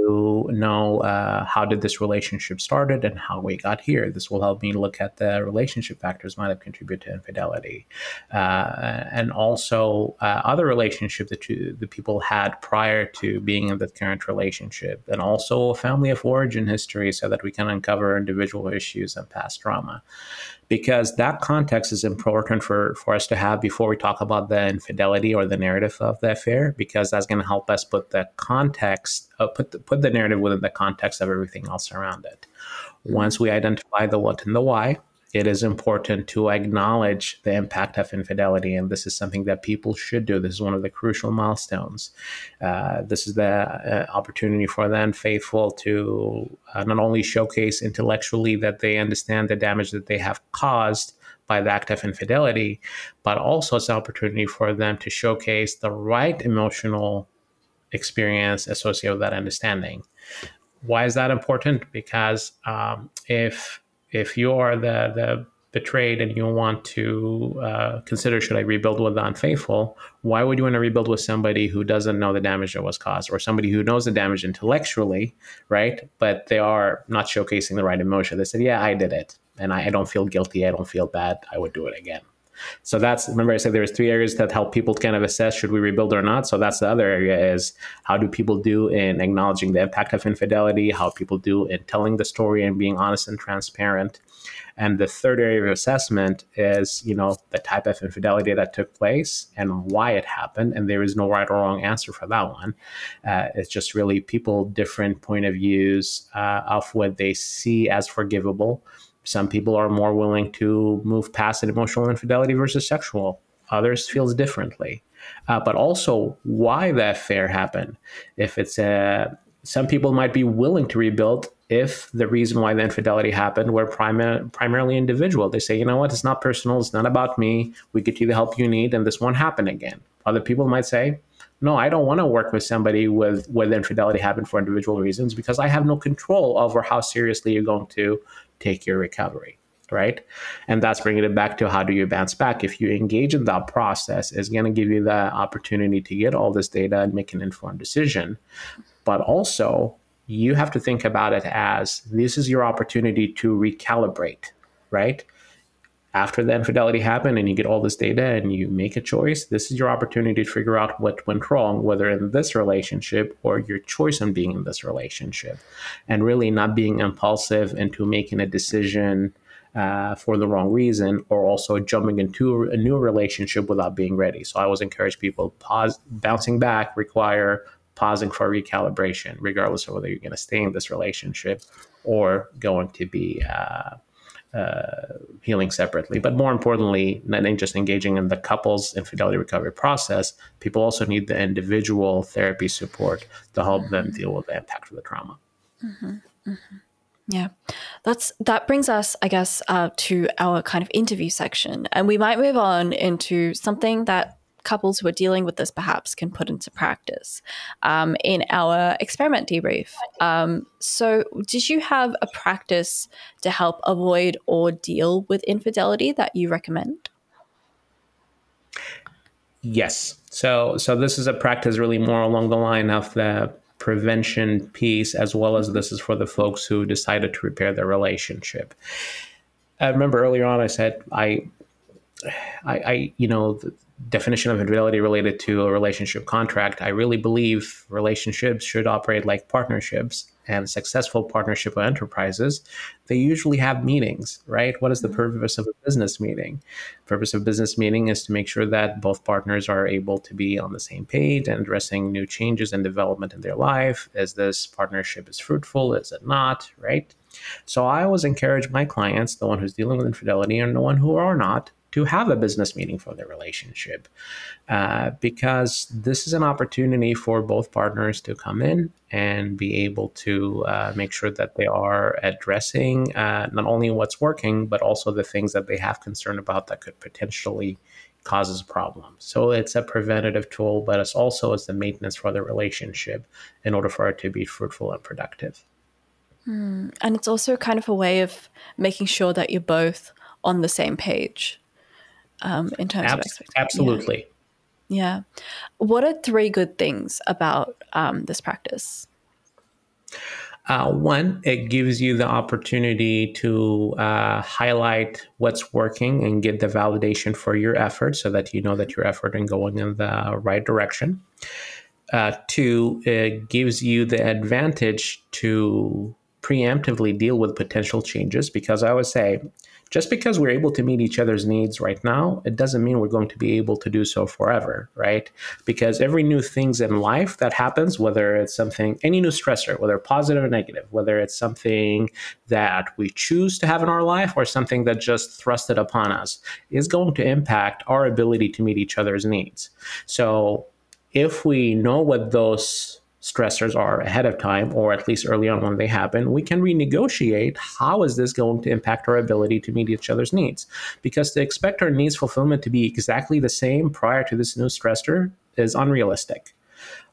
know uh, how did this relationship started and how we got here. This will help me look at the relationship factors might have contributed to infidelity, uh, and also uh, other relationship that you, the people had prior to being in the current relationship, and also a family of origin history, so that we can uncover individual issues and past trauma because that context is important for, for us to have before we talk about the infidelity or the narrative of the affair, because that's going to help us put the context, uh, put, the, put the narrative within the context of everything else around it. Once we identify the what and the why, it is important to acknowledge the impact of infidelity. And this is something that people should do. This is one of the crucial milestones. Uh, this is the uh, opportunity for the unfaithful to uh, not only showcase intellectually that they understand the damage that they have caused by the act of infidelity, but also it's an opportunity for them to showcase the right emotional experience associated with that understanding. Why is that important? Because um, if if you are the the betrayed and you want to uh, consider should I rebuild with the unfaithful, why would you want to rebuild with somebody who doesn't know the damage that was caused, or somebody who knows the damage intellectually, right? But they are not showcasing the right emotion. They said, "Yeah, I did it, and I, I don't feel guilty. I don't feel bad. I would do it again." So that's remember I said there's three areas that help people kind of assess should we rebuild or not. So that's the other area is how do people do in acknowledging the impact of infidelity, how people do in telling the story and being honest and transparent. And the third area of assessment is, you know, the type of infidelity that took place and why it happened. And there is no right or wrong answer for that one. Uh, it's just really people different point of views uh, of what they see as forgivable some people are more willing to move past an emotional infidelity versus sexual. Others feels differently. uh, but also why that affair happened. If it's a some people might be willing to rebuild if the reason why the infidelity happened were primar- primarily individual. They say, you know what, it's not personal, it's not about me. We get you the help you need, and this won't happen again. Other people might say, no, I don't want to work with somebody with where infidelity happened for individual reasons because I have no control over how seriously you're going to take your recovery right? And that's bringing it back to how do you bounce back? If you engage in that process, it's going to give you the opportunity to get all this data and make an informed decision. But also, you have to think about it as this is your opportunity to recalibrate, right? After the infidelity happened and you get all this data and you make a choice, this is your opportunity to figure out what went wrong, whether in this relationship or your choice on being in this relationship, and really not being impulsive into making a decision uh, for the wrong reason, or also jumping into a new relationship without being ready. So I always encourage people pause, bouncing back require pausing for recalibration, regardless of whether you're going to stay in this relationship or going to be uh, uh, healing separately. But more importantly, not just engaging in the couple's infidelity recovery process, people also need the individual therapy support to help mm-hmm. them deal with the impact of the trauma. Mm-hmm. Mm-hmm. Yeah, that's that brings us, I guess, uh, to our kind of interview section, and we might move on into something that couples who are dealing with this perhaps can put into practice um, in our experiment debrief. Um, so, did you have a practice to help avoid or deal with infidelity that you recommend? Yes. So, so this is a practice really more along the line of the prevention piece, as well as this is for the folks who decided to repair their relationship. I remember earlier on, I said I, I, I you know. The, definition of infidelity related to a relationship contract, I really believe relationships should operate like partnerships and successful partnership or enterprises, they usually have meetings, right? What is the mm-hmm. purpose of a business meeting? purpose of business meeting is to make sure that both partners are able to be on the same page and addressing new changes and development in their life. Is this partnership is fruitful? Is it not? Right? So I always encourage my clients, the one who's dealing with infidelity and the one who are not, to have a business meeting for their relationship uh, because this is an opportunity for both partners to come in and be able to uh, make sure that they are addressing uh, not only what's working but also the things that they have concern about that could potentially causes problems so it's a preventative tool but it's also as the maintenance for the relationship in order for it to be fruitful and productive mm. and it's also kind of a way of making sure that you're both on the same page um, in terms of expectations. Absolutely. Yeah. yeah. What are three good things about um, this practice? Uh, one, it gives you the opportunity to uh, highlight what's working and get the validation for your effort so that you know that your effort is going in the right direction. Uh, two, it gives you the advantage to preemptively deal with potential changes because I would say just because we're able to meet each other's needs right now, it doesn't mean we're going to be able to do so forever, right? Because every new things in life that happens, whether it's something, any new stressor, whether positive or negative, whether it's something that we choose to have in our life or something that just thrusted upon us, is going to impact our ability to meet each other's needs. So if we know what those stressors are ahead of time or at least early on when they happen we can renegotiate how is this going to impact our ability to meet each other's needs. Because to expect our needs fulfillment to be exactly the same prior to this new stressor is unrealistic.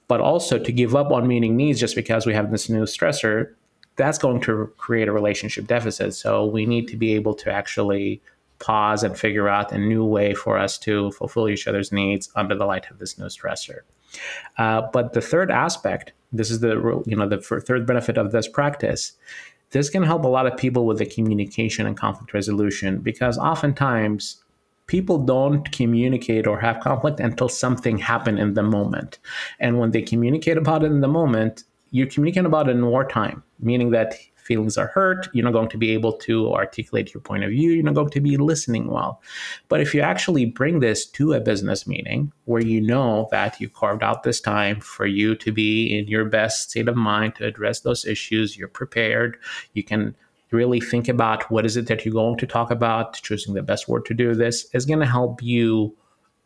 But also to give up on meeting needs just because we have this new stressor that's going to create a relationship deficit. So we need to be able to actually pause and figure out a new way for us to fulfill each other's needs under the light of this new stressor uh, but the third aspect, this is the you know the third benefit of this practice. This can help a lot of people with the communication and conflict resolution because oftentimes people don't communicate or have conflict until something happened in the moment. And when they communicate about it in the moment, you're communicating about it in wartime, meaning that feelings are hurt, you're not going to be able to articulate your point of view, you're not going to be listening well. But if you actually bring this to a business meeting where you know that you carved out this time for you to be in your best state of mind to address those issues, you're prepared, you can really think about what is it that you're going to talk about, choosing the best word to do this is going to help you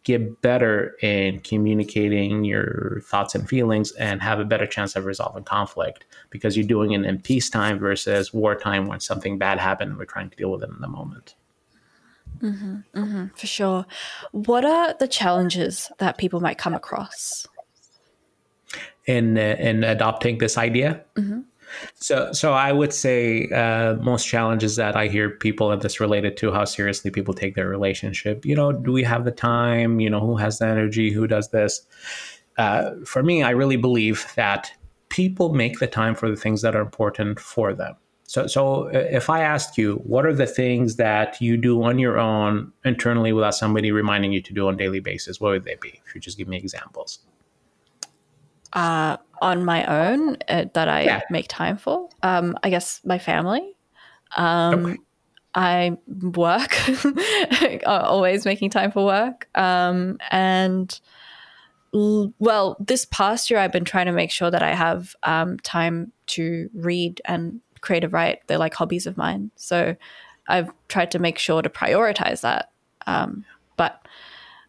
get better in communicating your thoughts and feelings and have a better chance of resolving conflict because you're doing it in peacetime versus wartime when something bad happened and we're trying to deal with it in the moment. Mm-hmm, mm-hmm, for sure. What are the challenges that people might come across in uh, in adopting this idea? Mm-hmm. So, so I would say uh, most challenges that I hear people, and this related to how seriously people take their relationship. You know, do we have the time? You know, who has the energy? Who does this? Uh, for me, I really believe that people make the time for the things that are important for them. So, so uh, if I asked you, what are the things that you do on your own internally without somebody reminding you to do on a daily basis? What would they be? If you just give me examples. Uh, on my own uh, that I yeah. make time for. Um, I guess my family. Um, okay. I work, always making time for work. Um, and well, this past year, I've been trying to make sure that I have um, time to read and creative write. They're like hobbies of mine. So I've tried to make sure to prioritize that. Um, but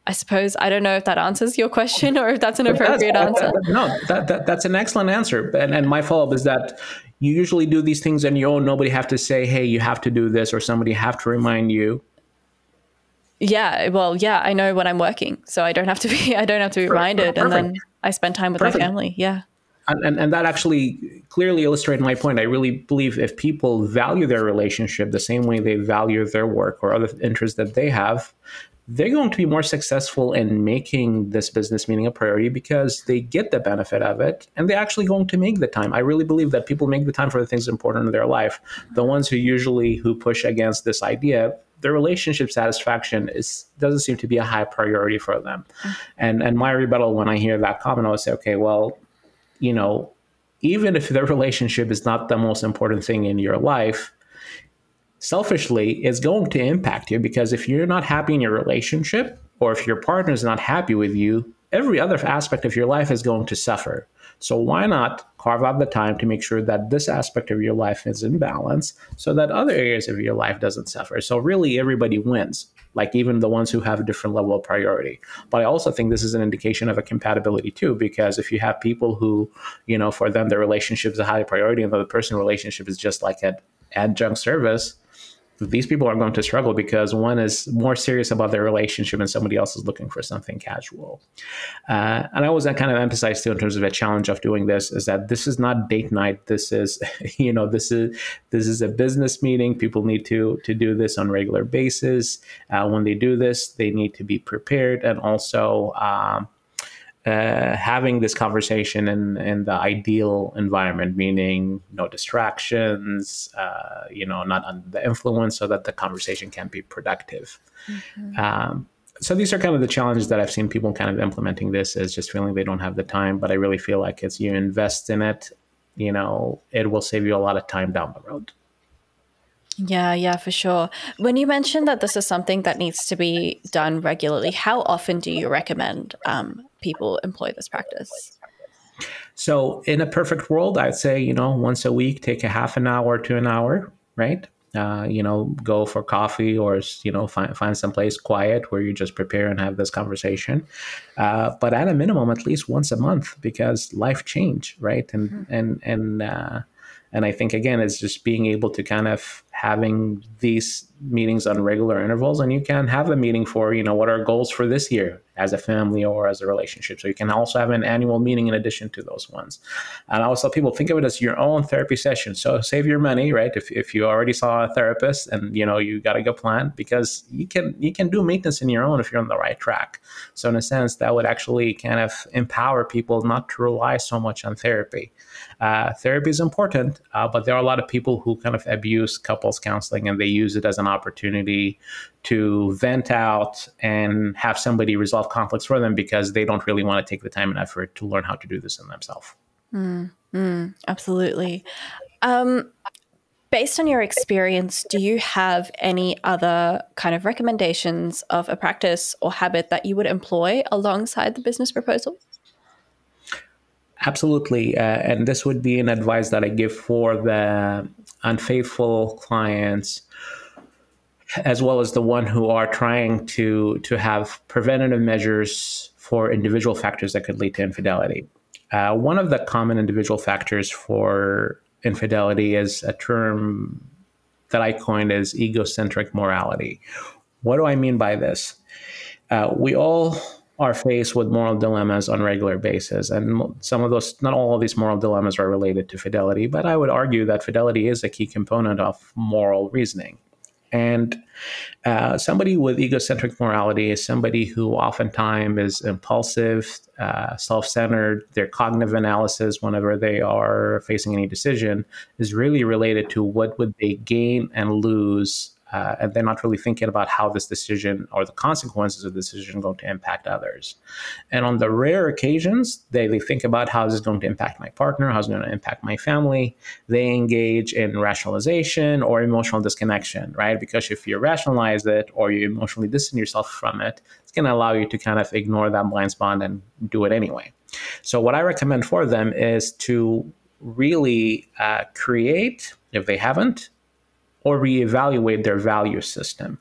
I suppose I don't know if that answers your question or if that's an appropriate uh, answer. no, that, that, that's an excellent answer. And, and my follow up is that you usually do these things on your own. Nobody have to say, "Hey, you have to do this," or somebody have to remind you. Yeah, well, yeah, I know when I'm working, so I don't have to be. I don't have to be reminded, Perfect. and then I spend time with Perfect. my family. Yeah. And, and, and, that actually clearly illustrated my point. I really believe if people value their relationship the same way they value their work or other interests that they have, they're going to be more successful in making this business meeting a priority because they get the benefit of it and they're actually going to make the time. I really believe that people make the time for the things important in their life. The ones who usually who push against this idea, their relationship satisfaction is doesn't seem to be a high priority for them. Mm-hmm. And and my rebuttal when I hear that comment, I would say, okay, well, you know, even if the relationship is not the most important thing in your life, selfishly is going to impact you because if you're not happy in your relationship or if your partner is not happy with you, every other aspect of your life is going to suffer. So why not carve out the time to make sure that this aspect of your life is in balance so that other areas of your life doesn't suffer. So really everybody wins, like even the ones who have a different level of priority. But I also think this is an indication of a compatibility too because if you have people who, you know, for them the relationship is a high priority and the person relationship is just like an adjunct service, these people are going to struggle because one is more serious about their relationship and somebody else is looking for something casual. Uh, and I always kind of emphasize too in terms of a challenge of doing this is that this is not date night. This is, you know, this is this is a business meeting. People need to to do this on regular basis. Uh, when they do this, they need to be prepared and also. Um, uh, having this conversation in, in the ideal environment, meaning no distractions, uh, you know, not under the influence, so that the conversation can be productive. Mm-hmm. Um, so these are kind of the challenges that I've seen people kind of implementing this is just feeling they don't have the time. But I really feel like as you invest in it, you know, it will save you a lot of time down the road. Yeah, yeah, for sure. When you mentioned that this is something that needs to be done regularly, how often do you recommend um, people employ this practice? So, in a perfect world, I'd say, you know, once a week, take a half an hour to an hour, right? Uh, you know, go for coffee or, you know, find, find some place quiet where you just prepare and have this conversation. Uh, but at a minimum, at least once a month because life change, right? And, mm-hmm. and, and, uh, and I think again, it's just being able to kind of having these meetings on regular intervals, and you can have a meeting for you know what are goals for this year as a family or as a relationship. So you can also have an annual meeting in addition to those ones. And I tell people think of it as your own therapy session. So save your money, right? If, if you already saw a therapist and you know you got a good plan, because you can you can do maintenance in your own if you're on the right track. So in a sense, that would actually kind of empower people not to rely so much on therapy. Uh, therapy is important, uh, but there are a lot of people who kind of abuse couples counseling and they use it as an opportunity to vent out and have somebody resolve conflicts for them because they don't really want to take the time and effort to learn how to do this in themselves. Mm, mm, absolutely. Um, based on your experience, do you have any other kind of recommendations of a practice or habit that you would employ alongside the business proposal? Absolutely. Uh, and this would be an advice that I give for the unfaithful clients as well as the one who are trying to to have preventative measures for individual factors that could lead to infidelity. Uh, one of the common individual factors for infidelity is a term that I coined as egocentric morality. What do I mean by this? Uh, we all are faced with moral dilemmas on a regular basis. And some of those, not all of these moral dilemmas are related to fidelity, but I would argue that fidelity is a key component of moral reasoning. And uh, somebody with egocentric morality is somebody who oftentimes is impulsive, uh, self centered. Their cognitive analysis, whenever they are facing any decision, is really related to what would they gain and lose uh, and they're not really thinking about how this decision or the consequences of the decision are going to impact others. And on the rare occasions, they, they think about how this is going to impact my partner, how it's going to impact my family. They engage in rationalization or emotional disconnection, right? Because if you rationalize it or you emotionally distance yourself from it, it's going to allow you to kind of ignore that blind spot and do it anyway. So, what I recommend for them is to really uh, create, if they haven't, or reevaluate their value system.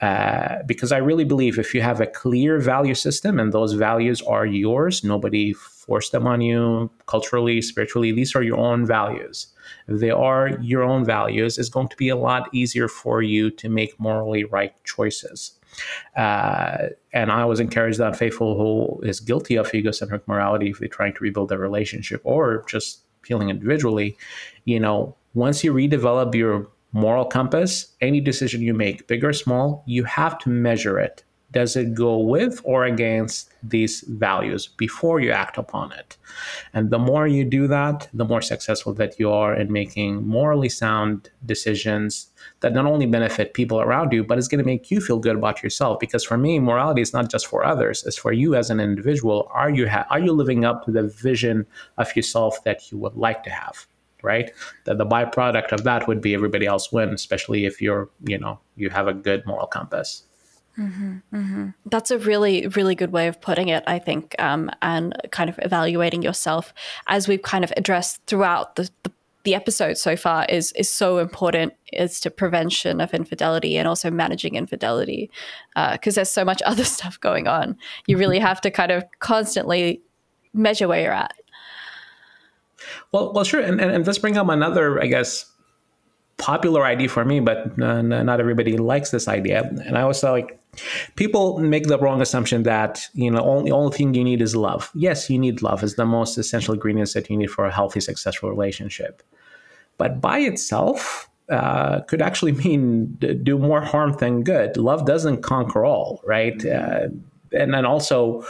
Uh, because I really believe if you have a clear value system and those values are yours, nobody forced them on you culturally, spiritually, these are your own values. If they are your own values, it's going to be a lot easier for you to make morally right choices. Uh, and I always encourage that faithful who is guilty of egocentric morality if they're trying to rebuild their relationship or just feeling individually, you know, once you redevelop your moral compass, any decision you make, big or small, you have to measure it. Does it go with or against these values before you act upon it? And the more you do that, the more successful that you are in making morally sound decisions that not only benefit people around you, but it's going to make you feel good about yourself. Because for me, morality is not just for others; it's for you as an individual. Are you ha- are you living up to the vision of yourself that you would like to have? Right? That the byproduct of that would be everybody else win, especially if you're, you know, you have a good moral compass. Mm-hmm, mm-hmm. That's a really, really good way of putting it, I think, um, and kind of evaluating yourself as we've kind of addressed throughout the, the, the episode so far is is so important is to prevention of infidelity and also managing infidelity because uh, there's so much other stuff going on. You really have to kind of constantly measure where you're at well, well, sure, and, and, and let's bring up another, I guess, popular idea for me, but uh, not everybody likes this idea. And I always like people make the wrong assumption that you know only only thing you need is love. Yes, you need love. is the most essential ingredients that you need for a healthy, successful relationship. But by itself, uh, could actually mean do more harm than good. Love doesn't conquer all, right? Uh, and then also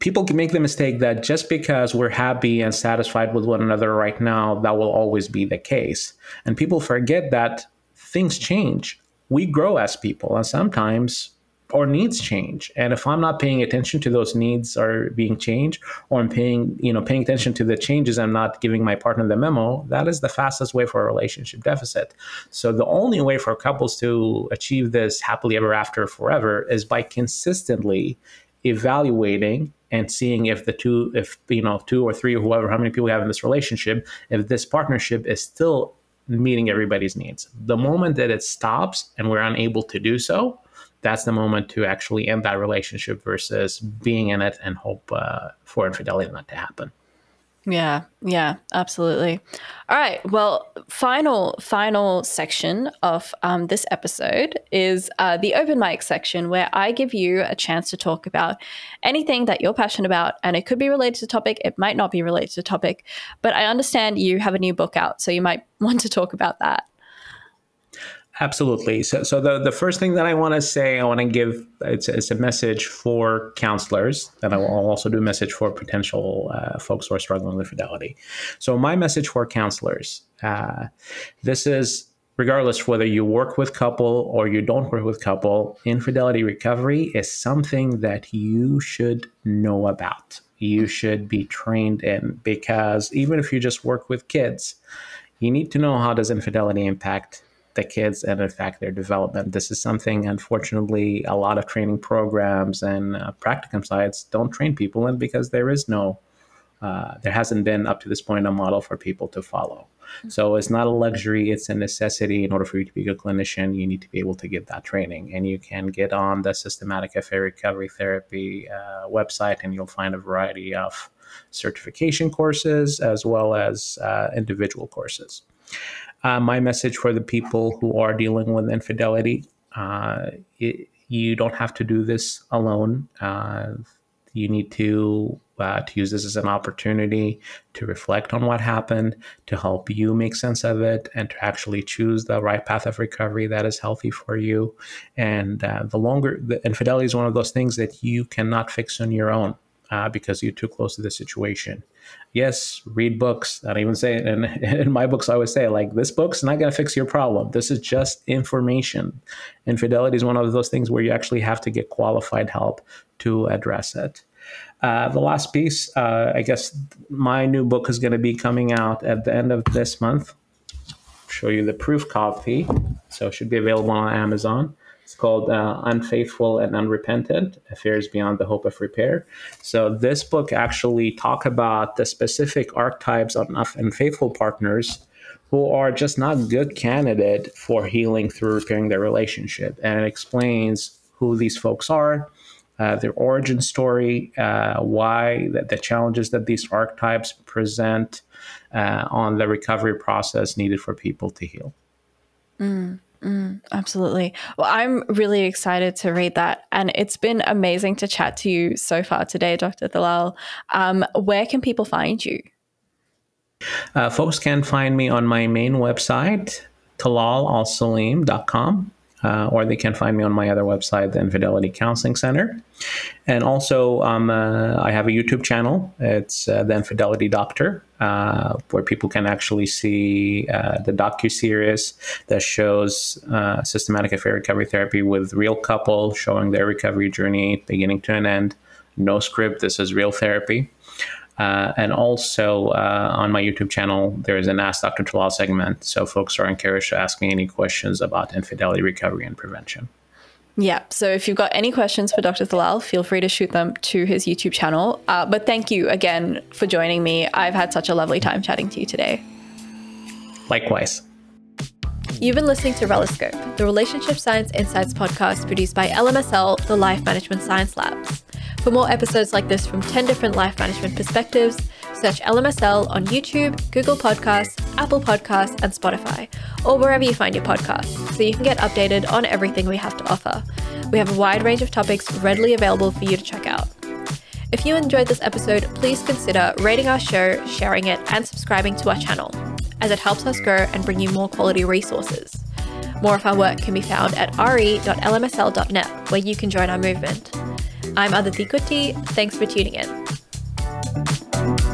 people can make the mistake that just because we're happy and satisfied with one another right now, that will always be the case. And people forget that things change. We grow as people, and sometimes our needs change. And if I'm not paying attention to those needs are being changed, or I'm paying, you know, paying attention to the changes, I'm not giving my partner the memo, that is the fastest way for a relationship deficit. So the only way for couples to achieve this happily ever after forever is by consistently evaluating and seeing if the two if you know two or three or whoever how many people we have in this relationship if this partnership is still meeting everybody's needs. The moment that it stops and we're unable to do so that's the moment to actually end that relationship versus being in it and hope uh, for infidelity not to happen yeah, yeah, absolutely. All right. Well, final final section of um, this episode is uh, the open mic section, where I give you a chance to talk about anything that you're passionate about, and it could be related to topic. It might not be related to topic, but I understand you have a new book out, so you might want to talk about that. Absolutely. So, so the, the first thing that I want to say, I want to give it's, it's a message for counselors, and I will also do a message for potential uh, folks who are struggling with fidelity. So, my message for counselors uh, this is regardless whether you work with couple or you don't work with couple, infidelity recovery is something that you should know about. You should be trained in because even if you just work with kids, you need to know how does infidelity impact the kids and in fact their development. This is something, unfortunately, a lot of training programs and uh, practicum sites don't train people in because there is no Uh, there hasn't been up to this point a model for people to follow. So it's not a luxury, it's a necessity. In order for you to be a good clinician, you need to be able to give that training. And you can get on the Systematic Affair Recovery Therapy uh, website and you'll find a variety of certification courses as well as uh, individual courses. Uh, my message for the people who are dealing with infidelity uh, it, you don't have to do this alone. Uh, you need to uh, to use this as an opportunity to reflect on what happened, to help you make sense of it, and to actually choose the right path of recovery that is healthy for you. And uh, the longer, the infidelity is one of those things that you cannot fix on your own uh, because you're too close to the situation. Yes, read books. I don't even say in, in my books. I always say like this book's not going to fix your problem. This is just information. Infidelity is one of those things where you actually have to get qualified help to address it. Uh, the last piece, uh, I guess, my new book is going to be coming out at the end of this month. Show you the proof copy, so it should be available on Amazon. It's called uh, Unfaithful and Unrepentant Affairs Beyond the Hope of Repair. So, this book actually talk about the specific archetypes of unfaithful partners who are just not good candidate for healing through repairing their relationship. And it explains who these folks are, uh, their origin story, uh, why the, the, challenges that these archetypes present uh, on the recovery process needed for people to heal. Mm. Mm, absolutely. Well, I'm really excited to read that. And it's been amazing to chat to you so far today, Dr. Talal. Um, where can people find you? Uh, folks can find me on my main website, talalalsaleem.com uh, or they can find me on my other website, the Infidelity Counseling Center. And also, um, uh, I have a YouTube channel. It's uh, the Infidelity Doctor, uh, where people can actually see uh, the docu series that shows uh, systematic affair recovery therapy with real couple showing their recovery journey, beginning to an end. No script. This is real therapy. Uh, and also uh, on my YouTube channel, there is an Ask Dr. Talal segment. So folks are encouraged to ask me any questions about infidelity recovery and prevention. Yeah. So if you've got any questions for Dr. Talal, feel free to shoot them to his YouTube channel. Uh, but thank you again for joining me. I've had such a lovely time chatting to you today. Likewise. You've been listening to Reloscope, the Relationship Science Insights podcast produced by LMSL, the Life Management Science Labs. For more episodes like this from 10 different life management perspectives, search LMSL on YouTube, Google Podcasts, Apple Podcasts, and Spotify, or wherever you find your podcasts, so you can get updated on everything we have to offer. We have a wide range of topics readily available for you to check out. If you enjoyed this episode, please consider rating our show, sharing it, and subscribing to our channel, as it helps us grow and bring you more quality resources. More of our work can be found at re.lmsl.net, where you can join our movement. I'm Aditi Kutty. Thanks for tuning in.